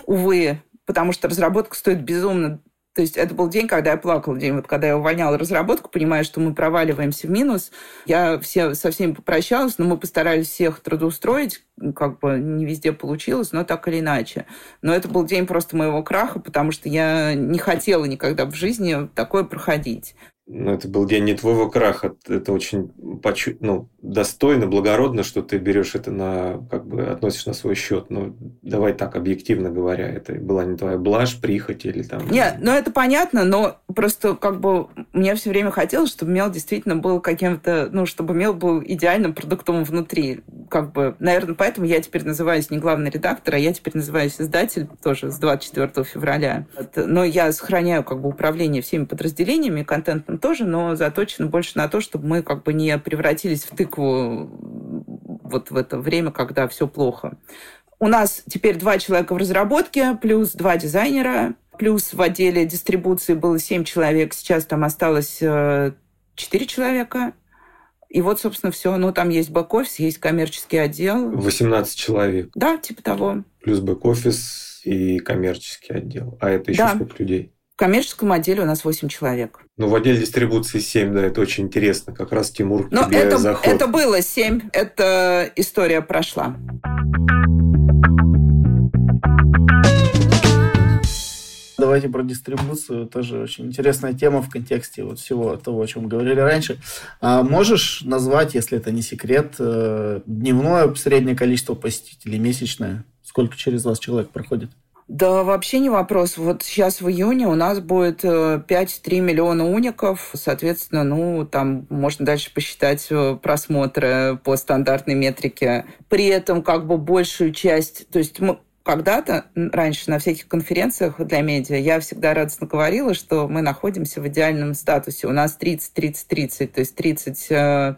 Увы, потому что разработка стоит безумно то есть это был день, когда я плакала, день, вот когда я увольняла разработку, понимая, что мы проваливаемся в минус. Я все, со всеми попрощалась, но мы постарались всех трудоустроить, как бы не везде получилось, но так или иначе. Но это был день просто моего краха, потому что я не хотела никогда в жизни такое проходить ну, это был день не твоего краха, это очень ну, достойно, благородно, что ты берешь это на, как бы, относишь на свой счет. Ну, давай так, объективно говоря, это была не твоя блажь, прихоть или там... Нет, ну, это понятно, но просто, как бы, мне все время хотелось, чтобы мел действительно был каким-то, ну, чтобы мел был идеальным продуктом внутри. Как бы, наверное, поэтому я теперь называюсь не главный редактор, а я теперь называюсь издатель тоже с 24 февраля. Но я сохраняю, как бы, управление всеми подразделениями контентным тоже, но заточено больше на то, чтобы мы как бы не превратились в тыкву вот в это время, когда все плохо. У нас теперь два человека в разработке, плюс два дизайнера, плюс в отделе дистрибуции было семь человек, сейчас там осталось э, четыре человека. И вот, собственно, все. Ну, там есть бэк-офис, есть коммерческий отдел. 18 человек. Да, типа того. Плюс бэк-офис и коммерческий отдел. А это еще да. сколько людей? В коммерческом отделе у нас 8 человек. Ну, в отделе дистрибуции 7, да, это очень интересно. Как раз, Тимур, Но тебе это, заход. это было 7, эта история прошла. Давайте про дистрибуцию. Тоже очень интересная тема в контексте вот всего того, о чем говорили раньше. А можешь назвать, если это не секрет, э, дневное среднее количество посетителей, месячное? Сколько через вас человек проходит? Да, вообще не вопрос. Вот сейчас в июне у нас будет 5-3 э, миллиона уников. Соответственно, ну, там можно дальше посчитать э, просмотры по стандартной метрике. При этом как бы большую часть... То есть мы, когда-то, раньше на всяких конференциях для медиа, я всегда радостно говорила, что мы находимся в идеальном статусе. У нас 30-30-30, то есть 30 э,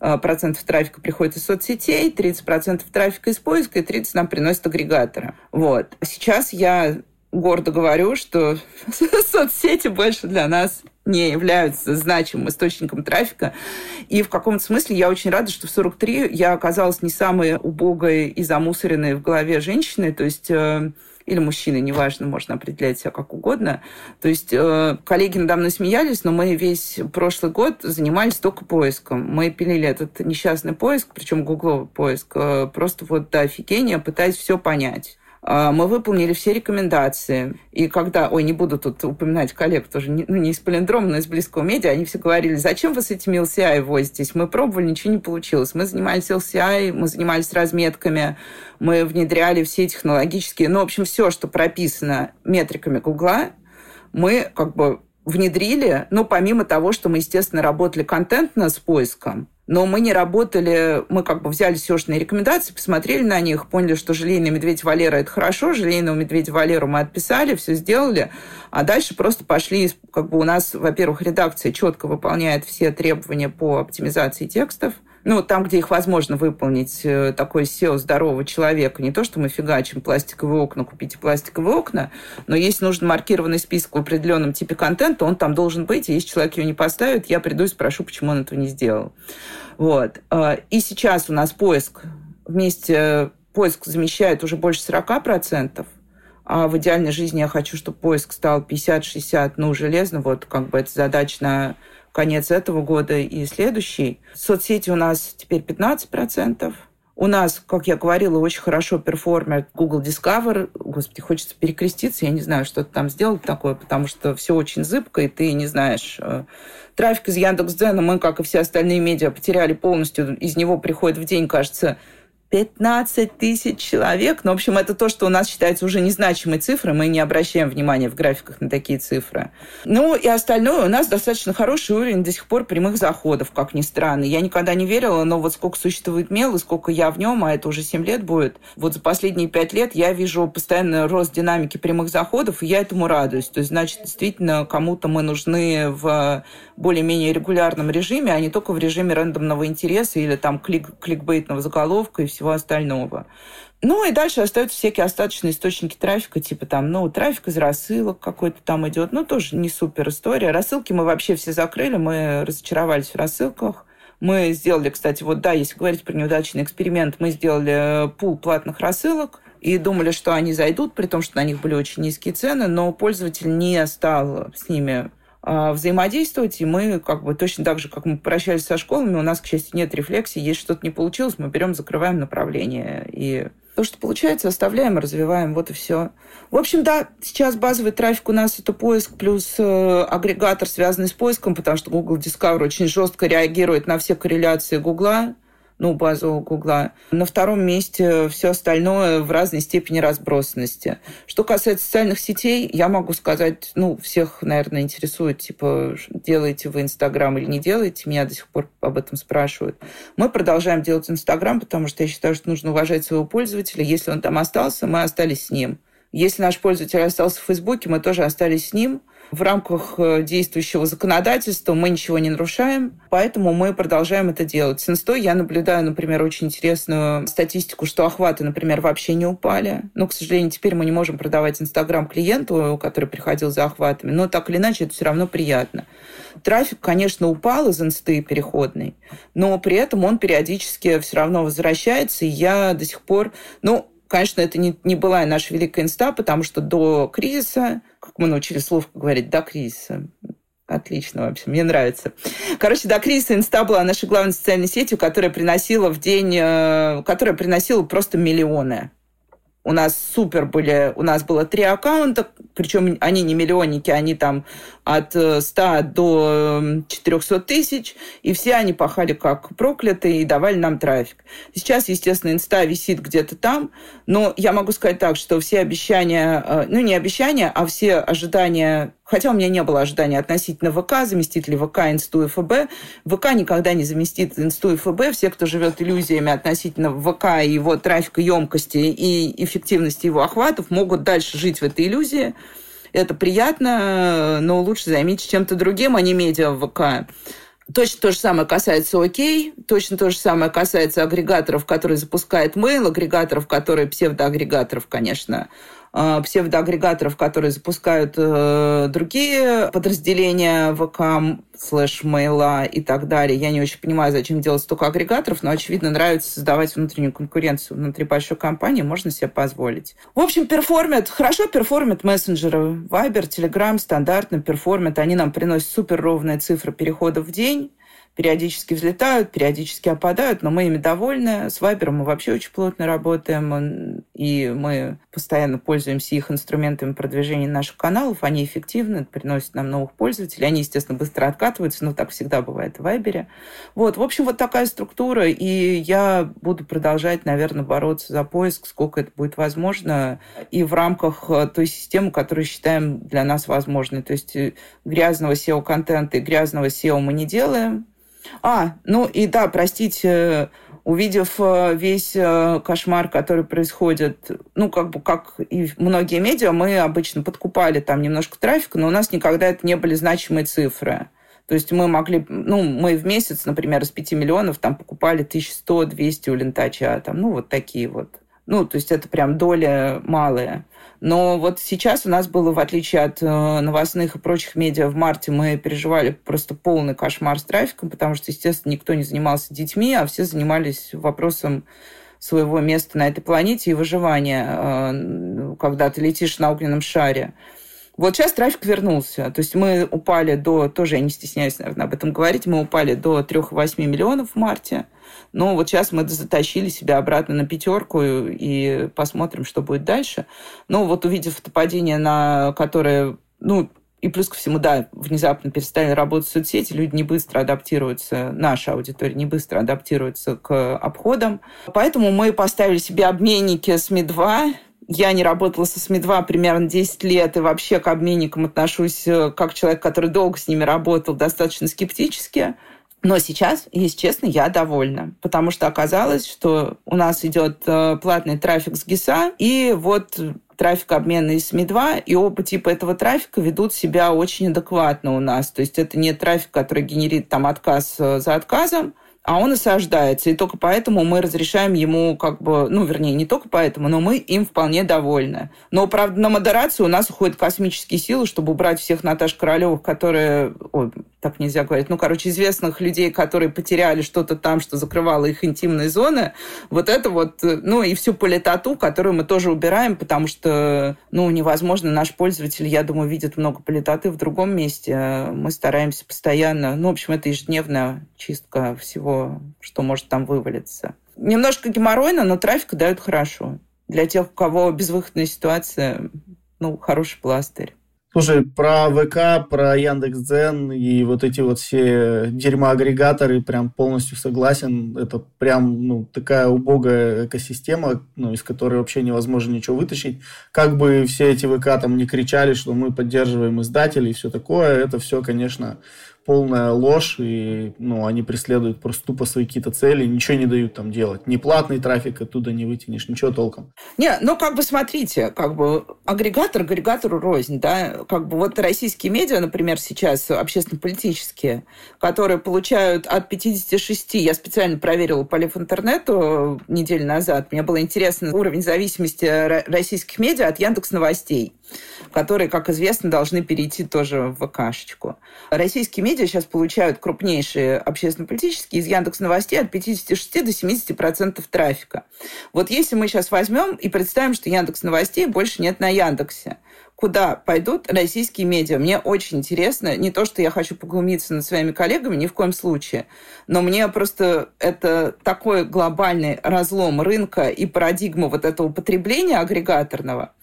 э, процентов трафика приходит из соцсетей, 30 процентов трафика из поиска и 30 нам приносит агрегаторы. Вот. Сейчас я гордо говорю, что соцсети больше для нас не являются значимым источником трафика. И в каком-то смысле я очень рада, что в 43 я оказалась не самой убогой и замусоренной в голове женщиной, то есть э, или мужчины, неважно, можно определять себя как угодно. То есть э, коллеги надо мной смеялись, но мы весь прошлый год занимались только поиском. Мы пилили этот несчастный поиск, причем гугловый поиск, э, просто вот до офигения, пытаясь все понять. А, мы выполнили все рекомендации. И когда, ой, не буду тут упоминать коллег, тоже не, ну, не из Полиндрома, но из близкого медиа, они все говорили, зачем вы с этими LCI возитесь? Мы пробовали, ничего не получилось. Мы занимались LCI, мы занимались разметками, мы внедряли все технологические, ну, в общем, все, что прописано метриками Гугла, мы как бы внедрили, но помимо того, что мы, естественно, работали контентно с поиском, но мы не работали, мы как бы взяли сёшные рекомендации, посмотрели на них, поняли, что желейный медведь Валера – это хорошо, желейного медведя Валеру мы отписали, все сделали, а дальше просто пошли, как бы у нас, во-первых, редакция четко выполняет все требования по оптимизации текстов – ну, там, где их возможно выполнить, э, такой SEO здорового человека. Не то, что мы фигачим пластиковые окна, купите пластиковые окна, но если нужен маркированный список в определенном типе контента, он там должен быть, и если человек его не поставит, я приду и спрошу, почему он этого не сделал. Вот. А, и сейчас у нас поиск вместе поиск замещает уже больше 40%, а в идеальной жизни я хочу, чтобы поиск стал 50-60, ну, железно, вот как бы это задача на конец этого года и следующий. Соцсети у нас теперь 15%. У нас, как я говорила, очень хорошо перформит Google Discover. Господи, хочется перекреститься. Я не знаю, что там сделал такое, потому что все очень зыбко, и ты не знаешь. Э, трафик из Яндекс.Дзена мы, как и все остальные медиа, потеряли полностью. Из него приходит в день, кажется, 15 тысяч человек. Ну, в общем, это то, что у нас считается уже незначимой цифрой. Мы не обращаем внимания в графиках на такие цифры. Ну, и остальное у нас достаточно хороший уровень до сих пор прямых заходов, как ни странно. Я никогда не верила, но вот сколько существует мел и сколько я в нем, а это уже 7 лет будет, вот за последние 5 лет я вижу постоянно рост динамики прямых заходов, и я этому радуюсь. То есть, значит, действительно, кому-то мы нужны в более-менее регулярном режиме, а не только в режиме рандомного интереса или там клик кликбейтного заголовка и все всего остального. Ну и дальше остаются всякие остаточные источники трафика, типа там, ну, трафик из рассылок какой-то там идет, ну, тоже не супер история. Рассылки мы вообще все закрыли, мы разочаровались в рассылках. Мы сделали, кстати, вот да, если говорить про неудачный эксперимент, мы сделали пул платных рассылок и думали, что они зайдут, при том, что на них были очень низкие цены, но пользователь не стал с ними взаимодействовать, и мы как бы точно так же, как мы прощались со школами, у нас, к счастью, нет рефлексии, если что-то не получилось, мы берем, закрываем направление, и то, что получается, оставляем, развиваем, вот и все. В общем, да, сейчас базовый трафик у нас это поиск плюс э, агрегатор, связанный с поиском, потому что Google Discover очень жестко реагирует на все корреляции Google ну, базового Гугла. На втором месте все остальное в разной степени разбросанности. Что касается социальных сетей, я могу сказать, ну, всех, наверное, интересует, типа, делаете вы Инстаграм или не делаете, меня до сих пор об этом спрашивают. Мы продолжаем делать Инстаграм, потому что я считаю, что нужно уважать своего пользователя. Если он там остался, мы остались с ним. Если наш пользователь остался в Фейсбуке, мы тоже остались с ним в рамках э, действующего законодательства мы ничего не нарушаем, поэтому мы продолжаем это делать. С инстой я наблюдаю, например, очень интересную статистику, что охваты, например, вообще не упали. Но, к сожалению, теперь мы не можем продавать Инстаграм клиенту, который приходил за охватами, но так или иначе это все равно приятно. Трафик, конечно, упал из инсты переходный, но при этом он периодически все равно возвращается, и я до сих пор, ну, Конечно, это не, не была наша великая инста, потому что до кризиса, как мы научились слово говорить, до кризиса, Отлично вообще, мне нравится. Короче, до кризиса Инста была нашей главной социальной сетью, которая приносила в день, э, которая приносила просто миллионы. У нас супер были, у нас было три аккаунта, причем они не миллионники, они там от 100 э, до 400 эм, тысяч, и все они пахали как проклятые и давали нам трафик. Сейчас, естественно, инста висит где-то там, но я могу сказать так, что все обещания, э, ну не обещания, а все ожидания Хотя у меня не было ожидания относительно ВК, заместителей ВК, Инсту и ФБ. ВК никогда не заместит Инсту и ФБ. Все, кто живет иллюзиями относительно ВК и его трафика емкости и эффективности его охватов, могут дальше жить в этой иллюзии. Это приятно, но лучше займитесь чем-то другим, а не медиа ВК. Точно то же самое касается ОК, точно то же самое касается агрегаторов, которые запускают mail, агрегаторов, которые псевдоагрегаторов, конечно, псевдоагрегаторов, которые запускают э, другие подразделения ВК, слэш мейла и так далее. Я не очень понимаю, зачем делать столько агрегаторов, но, очевидно, нравится создавать внутреннюю конкуренцию внутри большой компании, можно себе позволить. В общем, перформят, хорошо перформят мессенджеры. Viber, Telegram стандартно перформят, они нам приносят супер ровные цифры переходов в день периодически взлетают, периодически опадают, но мы ими довольны. С Вайбером мы вообще очень плотно работаем, и мы постоянно пользуемся их инструментами продвижения наших каналов. Они эффективны, приносят нам новых пользователей. Они, естественно, быстро откатываются, но так всегда бывает в Вайбере. Вот, в общем, вот такая структура, и я буду продолжать, наверное, бороться за поиск, сколько это будет возможно, и в рамках э, той системы, которую считаем для нас возможной. То есть э, грязного SEO-контента и грязного SEO мы не делаем, а, ну и да, простите, увидев э, весь э, кошмар, который происходит, ну, как бы, как и многие медиа, мы обычно подкупали там немножко трафика, но у нас никогда это не были значимые цифры. То есть мы могли, ну, мы в месяц, например, из 5 миллионов там покупали 1100-200 у лентача, там, ну, вот такие вот. Ну, то есть это прям доля малая. Но вот сейчас у нас было, в отличие от э, новостных и прочих медиа, в марте мы переживали просто полный кошмар с трафиком, потому что, естественно, никто не занимался детьми, а все занимались вопросом своего места на этой планете и выживания, э, когда ты летишь на огненном шаре. Вот сейчас трафик вернулся. То есть мы упали до, тоже я не стесняюсь, наверное, об этом говорить, мы упали до 3,8 миллионов в марте. Но вот сейчас мы затащили себя обратно на пятерку и посмотрим, что будет дальше. Но вот увидев это падение, на которое, ну, и плюс ко всему, да, внезапно перестали работать соцсети, люди не быстро адаптируются, наша аудитория не быстро адаптируется к обходам. Поэтому мы поставили себе обменники СМИ-2, я не работала со СМИ-2 примерно 10 лет, и вообще к обменникам отношусь э, как человек, который долго с ними работал, достаточно скептически. Но сейчас, если честно, я довольна, потому что оказалось, что у нас идет э, платный трафик с ГИСа, и вот трафик обмена из СМИ-2, и оба типа этого трафика ведут себя очень адекватно у нас. То есть это не трафик, который генерит там отказ э, за отказом, а он осаждается. И только поэтому мы разрешаем ему, как бы, ну, вернее, не только поэтому, но мы им вполне довольны. Но, правда, на модерацию у нас уходят космические силы, чтобы убрать всех Наташ Королевых, которые... Ой, так нельзя говорить. Ну, короче, известных людей, которые потеряли что-то там, что закрывало их интимные зоны. Вот это вот, ну, и всю политоту, которую мы тоже убираем, потому что, ну, невозможно. Наш пользователь, я думаю, видит много политоты в другом месте. Мы стараемся постоянно... Ну, в общем, это ежедневная чистка всего что может там вывалиться. Немножко геморройно, но трафик дают хорошо. Для тех, у кого безвыходная ситуация, ну, хороший пластырь. Слушай, про ВК, про Яндекс.Дзен и вот эти вот все дерьмоагрегаторы прям полностью согласен. Это прям ну, такая убогая экосистема, ну, из которой вообще невозможно ничего вытащить. Как бы все эти ВК там не кричали, что мы поддерживаем издателей и все такое, это все, конечно, полная ложь, и ну, они преследуют просто тупо свои какие-то цели, ничего не дают там делать. Не платный трафик оттуда не вытянешь, ничего толком. Не, ну как бы смотрите, как бы агрегатор агрегатору рознь, да, как бы вот российские медиа, например, сейчас общественно-политические, которые получают от 56, я специально проверила по интернету неделю назад, мне было интересно уровень зависимости российских медиа от Яндекс Новостей которые, как известно, должны перейти тоже в ВКшечку. Российские медиа сейчас получают крупнейшие общественно-политические из Яндекс Новостей от 56 до 70 процентов трафика. Вот если мы сейчас возьмем и представим, что Яндекс Новостей больше нет на Яндексе, куда пойдут российские медиа. Мне очень интересно, не то, что я хочу поглумиться над своими коллегами, ни в коем случае, но мне просто это такой глобальный разлом рынка и парадигма вот этого потребления агрегаторного.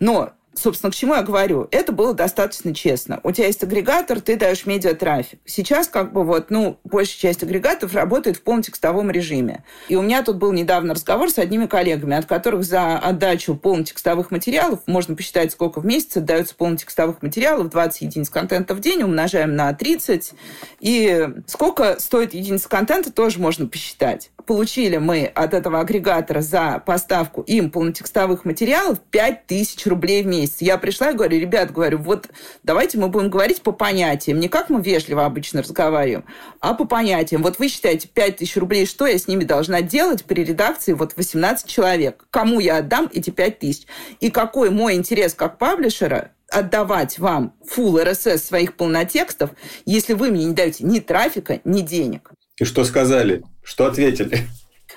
Но Собственно, к чему я говорю? Это было достаточно честно. У тебя есть агрегатор, ты даешь медиатрафик. Сейчас как бы вот, ну, большая часть агрегаторов работает в полнотекстовом режиме. И у меня тут был недавно разговор с одними коллегами, от которых за отдачу полнотекстовых материалов можно посчитать, сколько в месяц отдается полнотекстовых материалов, 20 единиц контента в день, умножаем на 30. И сколько стоит единица контента, тоже можно посчитать получили мы от этого агрегатора за поставку им полнотекстовых материалов 5000 рублей в месяц. Я пришла и говорю, ребят, говорю, вот давайте мы будем говорить по понятиям. Не как мы вежливо обычно разговариваем, а по понятиям. Вот вы считаете 5000 рублей, что я с ними должна делать при редакции вот 18 человек? Кому я отдам эти 5000? И какой мой интерес как паблишера отдавать вам full RSS своих полнотекстов, если вы мне не даете ни трафика, ни денег. И что сказали? Что ответили?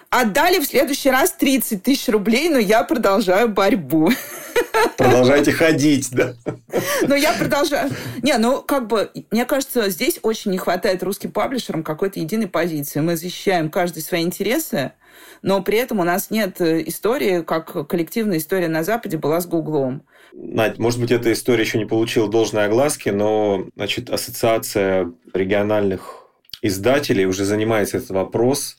Отдали в следующий раз 30 тысяч рублей, но я продолжаю борьбу. Продолжайте ходить, да? Но я продолжаю. Не, ну, как бы, мне кажется, здесь очень не хватает русским паблишерам какой-то единой позиции. Мы защищаем каждый свои интересы, но при этом у нас нет истории, как коллективная история на Западе была с Гуглом. Надь, может быть, эта история еще не получила должной огласки, но, значит, ассоциация региональных издателей уже занимается этот вопрос.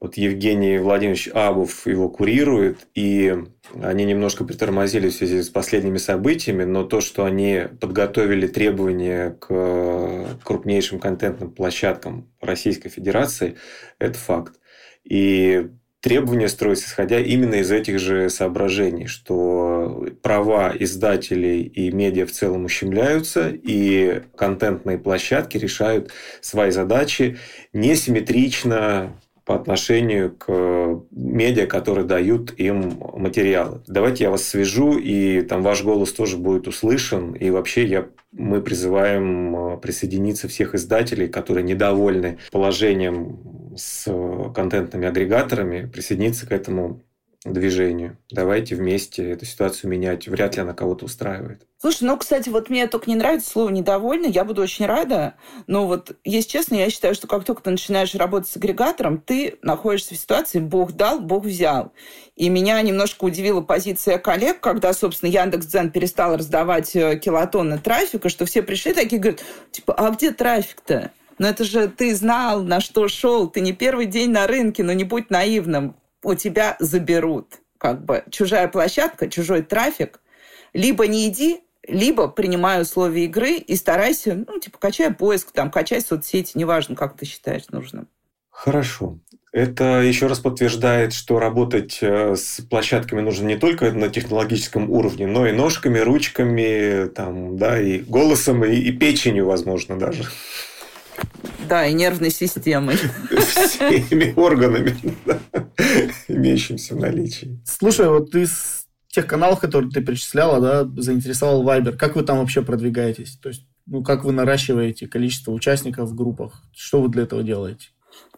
Вот Евгений Владимирович Абов его курирует, и они немножко притормозили в связи с последними событиями, но то, что они подготовили требования к крупнейшим контентным площадкам Российской Федерации, это факт. И требования строятся, исходя именно из этих же соображений, что права издателей и медиа в целом ущемляются, и контентные площадки решают свои задачи несимметрично по отношению к медиа, которые дают им материалы. Давайте я вас свяжу, и там ваш голос тоже будет услышан. И вообще я, мы призываем э, присоединиться всех издателей, которые недовольны положением с контентными агрегаторами, присоединиться к этому движению. Давайте вместе эту ситуацию менять. Вряд ли она кого-то устраивает. Слушай, ну, кстати, вот мне только не нравится слово «недовольна». Я буду очень рада. Но вот, если честно, я считаю, что как только ты начинаешь работать с агрегатором, ты находишься в ситуации «Бог дал, Бог взял». И меня немножко удивила позиция коллег, когда, собственно, Яндекс.Дзен перестал раздавать э, килотонны трафика, что все пришли такие, говорят, типа, а где трафик-то? Но это же ты знал, на что шел, ты не первый день на рынке, но не будь наивным у тебя заберут. Как бы чужая площадка, чужой трафик. Либо не иди, либо принимай условия игры и старайся, ну, типа, качай поиск, там, качай соцсети, неважно, как ты считаешь нужным. Хорошо. Это еще раз подтверждает, что работать э, с площадками нужно не только на технологическом уровне, но и ножками, ручками, там, да, и голосом, и, и печенью, возможно, даже. Да, и нервной системой. Всеми органами, имеющимися в наличии. Слушай, вот из тех каналов, которые ты перечисляла, да, заинтересовал Viber. Как вы там вообще продвигаетесь? То есть, ну, как вы наращиваете количество участников в группах? Что вы для этого делаете?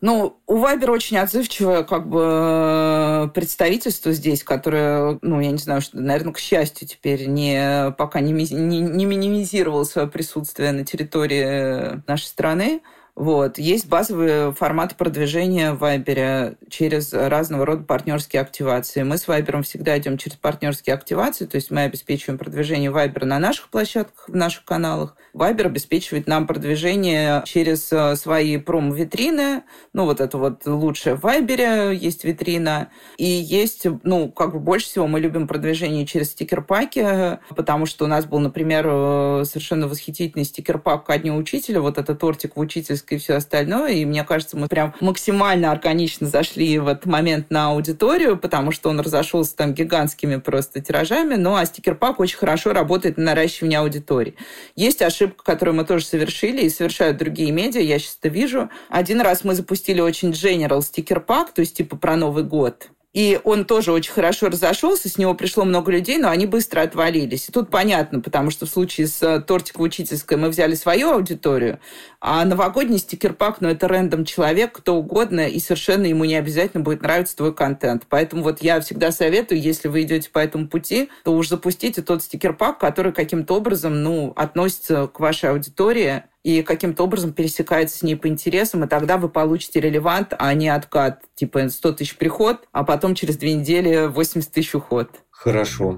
Ну, у Вайбер очень отзывчивое как бы представительство здесь, которое, ну, я не знаю, что, наверное, к счастью, теперь не, пока не, не, не минимизировало свое присутствие на территории нашей страны. Вот. Есть базовые форматы продвижения в Вайбере через разного рода партнерские активации. Мы с Вайбером всегда идем через партнерские активации, то есть мы обеспечиваем продвижение Вайбера на наших площадках, в наших каналах. Вайбер обеспечивает нам продвижение через э, свои промо-витрины. Ну, вот это вот лучшее в Вайбере есть витрина. И есть, ну, как бы больше всего мы любим продвижение через стикер-паки, потому что у нас был, например, э, совершенно восхитительный стикер-пак ко Дню Учителя, вот это тортик в учительской и все остальное. И мне кажется, мы прям максимально органично зашли в этот момент на аудиторию, потому что он разошелся там гигантскими просто тиражами. Ну, а стикер-пак очень хорошо работает на наращивание аудитории. Есть ошибка, которую мы тоже совершили и совершают другие медиа, я сейчас это вижу. Один раз мы запустили очень general стикер-пак, то есть типа про Новый год. И он тоже очень хорошо разошелся, с него пришло много людей, но они быстро отвалились. И тут понятно, потому что в случае с э, тортиком учительской мы взяли свою аудиторию, а новогодний стикер-пак, ну, это рандом человек, кто угодно, и совершенно ему не обязательно будет нравиться твой контент. Поэтому вот я всегда советую, если вы идете по этому пути, то уж запустите тот стикер-пак, который каким-то образом, ну, относится к вашей аудитории, и каким-то образом пересекается с ней по интересам, и тогда вы получите релевант, а не откат. Типа 100 тысяч приход, а потом через две недели 80 тысяч уход. Хорошо.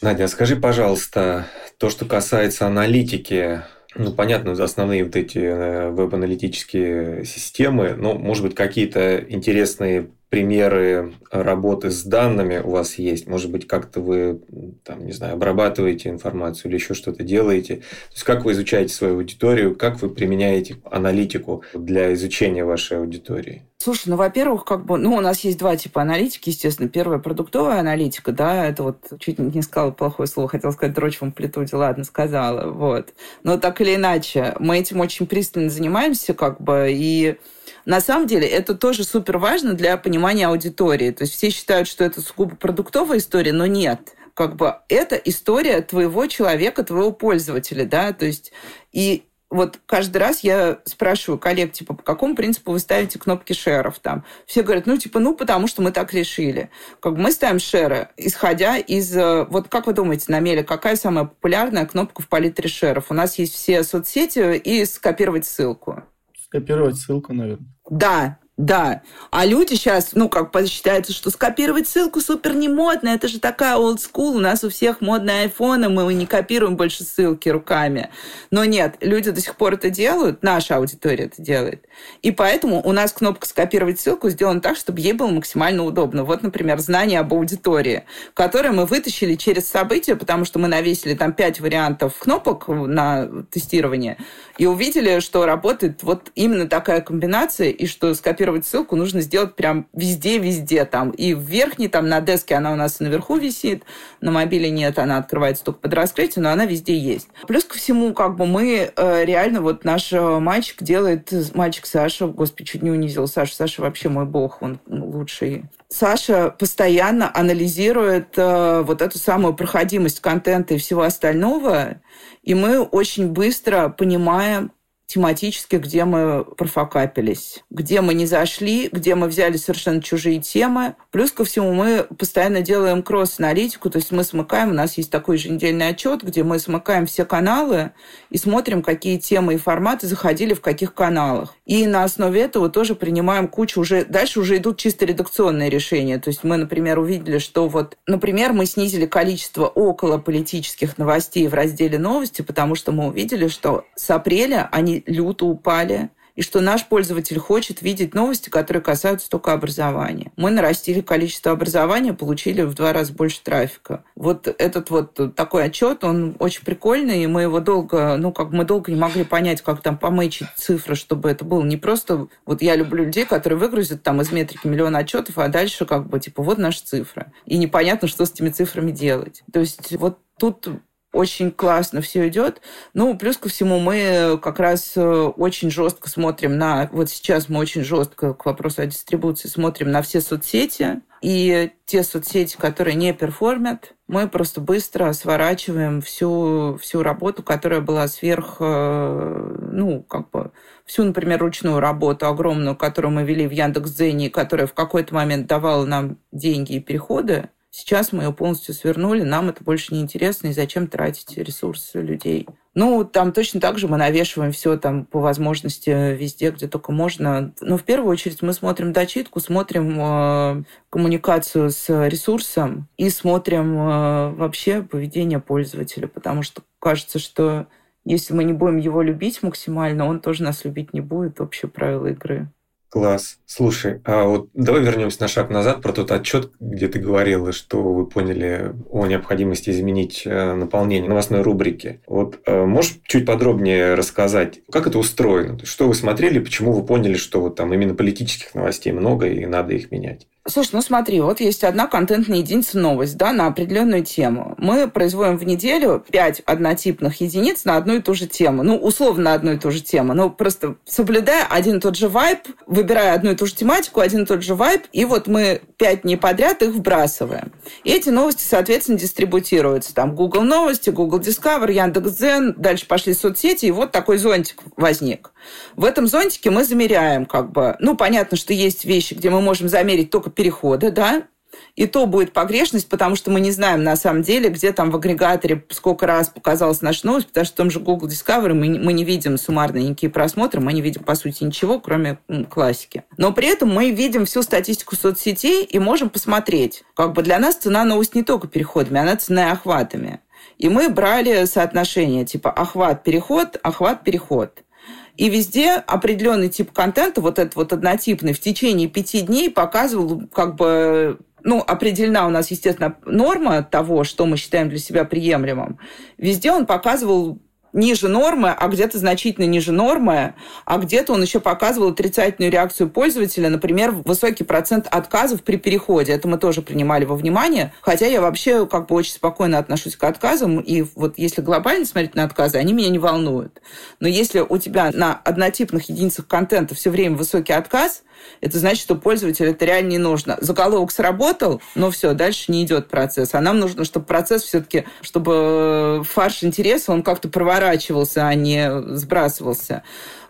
Надя, скажи, пожалуйста, то, что касается аналитики, ну, понятно, основные вот эти э, веб-аналитические системы, ну, может быть, какие-то интересные примеры работы с данными у вас есть? Может быть, как-то вы, там, не знаю, обрабатываете информацию или еще что-то делаете? То есть, как вы изучаете свою аудиторию, как вы применяете аналитику для изучения вашей аудитории? Слушай, ну, во-первых, как бы, ну, у нас есть два типа аналитики, естественно. Первая продуктовая аналитика, да, это вот чуть не сказала плохое слово, хотела сказать дрочь в амплитуде, ладно, сказала, вот. Но так или иначе, мы этим очень пристально занимаемся, как бы, и на самом деле это тоже супер важно для понимания аудитории. То есть все считают, что это сугубо продуктовая история, но нет. Как бы это история твоего человека, твоего пользователя, да, то есть и вот каждый раз я спрашиваю коллег, типа, по какому принципу вы ставите кнопки шеров там? Все говорят, ну, типа, ну, потому что мы так решили. Как бы мы ставим шеры, исходя из... Э, вот как вы думаете, Намеля, какая самая популярная кнопка в палитре шеров? У нас есть все соцсети и скопировать ссылку. Скопировать ссылку, наверное. Да, Да. А люди сейчас, ну, как считается, что скопировать ссылку супер не модно, это же такая old school, у нас у всех модные айфоны, мы не копируем больше ссылки руками. Но нет, люди до сих пор это делают, наша аудитория это делает. И поэтому у нас кнопка «Скопировать ссылку» сделана так, чтобы ей было максимально удобно. Вот, например, знание об аудитории, которое мы вытащили через события, потому что мы навесили там пять вариантов кнопок на тестирование, и увидели, что работает вот именно такая комбинация, и что скопировать ссылку нужно сделать прям везде-везде. Там и в верхней, там на деске она у нас наверху висит, на мобиле нет, она открывается только под раскрытие, но она везде есть. Плюс ко всему, как бы мы э, реально, вот наш э, мальчик делает, мальчик Саша, господи, чуть не унизил Саша, Саша вообще мой бог, он лучший. Саша постоянно анализирует э, вот эту самую проходимость контента и всего остального, и мы очень быстро понимаем, тематически, где мы профокапились, где мы не зашли, где мы взяли совершенно чужие темы. Плюс ко всему мы постоянно делаем кросс-аналитику, то есть мы смыкаем, у нас есть такой еженедельный отчет, где мы смыкаем все каналы и смотрим, какие темы и форматы заходили в каких каналах. И на основе этого тоже принимаем кучу уже... Дальше уже идут чисто редакционные решения. То есть мы, например, увидели, что вот, например, мы снизили количество около политических новостей в разделе новости, потому что мы увидели, что с апреля они люто упали, и что наш пользователь хочет видеть новости, которые касаются только образования. Мы нарастили количество образования, получили в два раза больше трафика. Вот этот вот такой отчет, он очень прикольный, и мы его долго, ну, как мы долго не могли понять, как там помычить цифры, чтобы это было не просто... Вот я люблю людей, которые выгрузят там из метрики миллион отчетов, а дальше как бы, типа, вот наши цифры. И непонятно, что с этими цифрами делать. То есть вот тут очень классно все идет. Ну, плюс ко всему, мы как раз э, очень жестко смотрим на... Вот сейчас мы очень жестко к вопросу о дистрибуции смотрим на все соцсети. И те соцсети, которые не перформят, мы просто быстро сворачиваем всю, всю работу, которая была сверх, э, ну, как бы, всю, например, ручную работу огромную, которую мы вели в Яндекс.Дзене, которая в какой-то момент давала нам деньги и переходы, Сейчас мы ее полностью свернули, нам это больше не интересно, и зачем тратить ресурсы людей. Ну, там точно так же мы навешиваем все там по возможности везде, где только можно. Но в первую очередь мы смотрим дочитку, смотрим э, коммуникацию с ресурсом и смотрим э, вообще поведение пользователя, потому что кажется, что если мы не будем его любить максимально, он тоже нас любить не будет. Общее правило игры. Класс. Слушай, а вот давай вернемся на шаг назад про тот отчет, где ты говорила, что вы поняли о необходимости изменить э, наполнение новостной рубрики. Вот э, можешь чуть подробнее рассказать, как это устроено? Что вы смотрели, почему вы поняли, что вот там именно политических новостей много и надо их менять? Слушай, ну смотри, вот есть одна контентная единица новость, да, на определенную тему. Мы производим в неделю пять однотипных единиц на одну и ту же тему. Ну, условно на одну и ту же тему. Ну, просто соблюдая один и тот же вайп, выбирая одну и ту же тематику, один и тот же вайп, и вот мы пять дней подряд их вбрасываем. И эти новости, соответственно, дистрибутируются. Там Google новости, Google Discover, Яндекс.Дзен, дальше пошли соцсети, и вот такой зонтик возник. В этом зонтике мы замеряем как бы... Ну, понятно, что есть вещи, где мы можем замерить только переходы, да, и то будет погрешность, потому что мы не знаем на самом деле, где там в агрегаторе сколько раз показалась наша новость, потому что в том же Google Discovery мы, мы не видим суммарные никакие просмотры, мы не видим, по сути, ничего, кроме классики. Но при этом мы видим всю статистику соцсетей и можем посмотреть. Как бы для нас цена новость не только переходами, она цена и охватами. И мы брали соотношение типа охват-переход, охват-переход. И везде определенный тип контента, вот этот вот однотипный, в течение пяти дней показывал как бы ну, определена у нас, естественно, норма того, что мы считаем для себя приемлемым. Везде он показывал ниже нормы, а где-то значительно ниже нормы, а где-то он еще показывал отрицательную реакцию пользователя, например, высокий процент отказов при переходе. Это мы тоже принимали во внимание, хотя я вообще как бы очень спокойно отношусь к отказам, и вот если глобально смотреть на отказы, они меня не волнуют. Но если у тебя на однотипных единицах контента все время высокий отказ, это значит, что пользователю это реально не нужно. Заголовок сработал, но все, дальше не идет процесс. А нам нужно, чтобы процесс все-таки, чтобы фарш интереса, он как-то проворачивался, а не сбрасывался.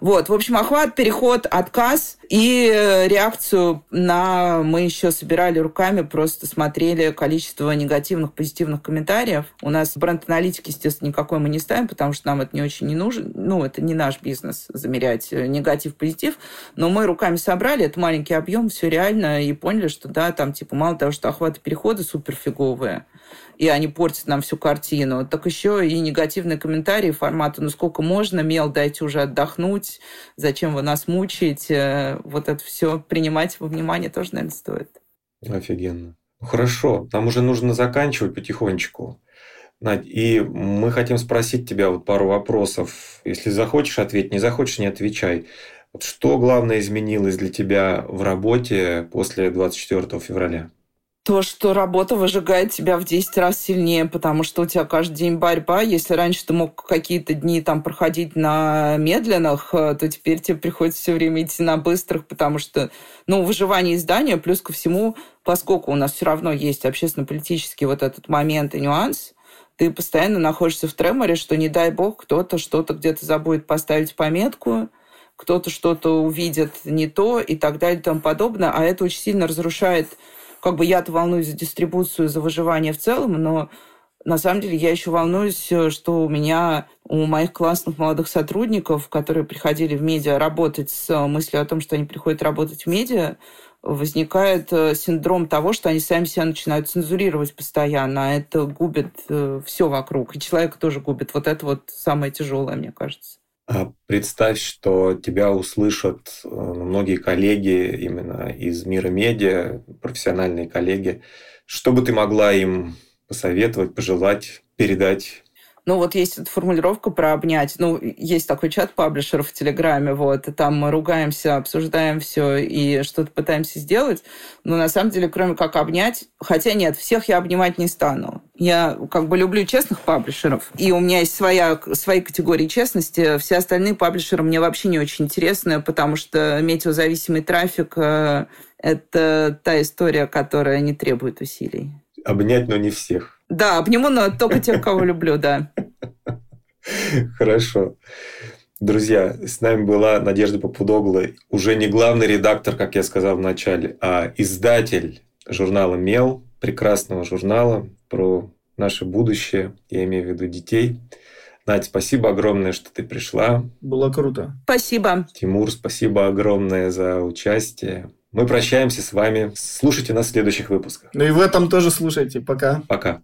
Вот, в общем, охват, переход, отказ и реакцию на... Мы еще собирали руками, просто смотрели количество негативных, позитивных комментариев. У нас бренд-аналитики, естественно, никакой мы не ставим, потому что нам это не очень не нужно. Ну, это не наш бизнес замерять негатив, позитив. Но мы руками собрали, это маленький объем, все реально, и поняли, что да, там типа мало того, что охваты супер фиговые, и они портят нам всю картину, так еще и негативные комментарии формата, ну сколько можно, мел, дайте уже отдохнуть, зачем вы нас мучаете, вот это все принимать во внимание тоже, наверное, стоит. Офигенно. Хорошо, нам уже нужно заканчивать потихонечку. Надь, и мы хотим спросить тебя вот пару вопросов. Если захочешь, ответь, не захочешь, не отвечай. Что главное изменилось для тебя в работе после 24 февраля? То, что работа выжигает тебя в 10 раз сильнее, потому что у тебя каждый день борьба. Если раньше ты мог какие-то дни там проходить на медленных, э, то теперь тебе приходится все время идти на быстрых, потому что, ну, выживание издания, плюс ко всему, поскольку у нас все равно есть общественно-политический вот этот момент и нюанс, ты постоянно находишься в треморе, что не дай бог кто-то что-то где-то забудет поставить пометку, кто-то что-то увидит не то и так далее и тому подобное, а это очень сильно разрушает как бы я-то волнуюсь за дистрибуцию, за выживание в целом, но на самом деле я еще волнуюсь, что у меня, у моих классных молодых сотрудников, которые приходили в медиа работать с мыслью о том, что они приходят работать в медиа, возникает э, синдром того, что они сами себя начинают цензурировать постоянно, а это губит э, все вокруг. И человека тоже губит. Вот это вот самое тяжелое, мне кажется. А представь, что тебя услышат э, многие коллеги именно из мира медиа, профессиональные коллеги. Что бы ты могла им посоветовать, пожелать, передать ну, вот есть эта формулировка про обнять. Ну, есть такой чат паблишеров в Телеграме, вот, и там мы ругаемся, обсуждаем все и что-то пытаемся сделать. Но на самом деле, кроме как обнять, хотя нет, всех я обнимать не стану. Я как бы люблю честных паблишеров, и у меня есть своя, свои категории честности. Все остальные паблишеры мне вообще не очень интересны, потому что метеозависимый трафик э, – это та история, которая не требует усилий. Обнять, но не всех. Да, обниму, но только тех, кого люблю, да. Хорошо. Друзья, с нами была Надежда Попудогла, уже не главный редактор, как я сказал в начале, а издатель журнала «Мел», прекрасного журнала про наше будущее, я имею в виду детей. Надь, спасибо огромное, что ты пришла. Было круто. Спасибо. Тимур, спасибо огромное за участие. Мы прощаемся с вами. Слушайте нас в следующих выпусках. Ну и в этом тоже слушайте. Пока. Пока.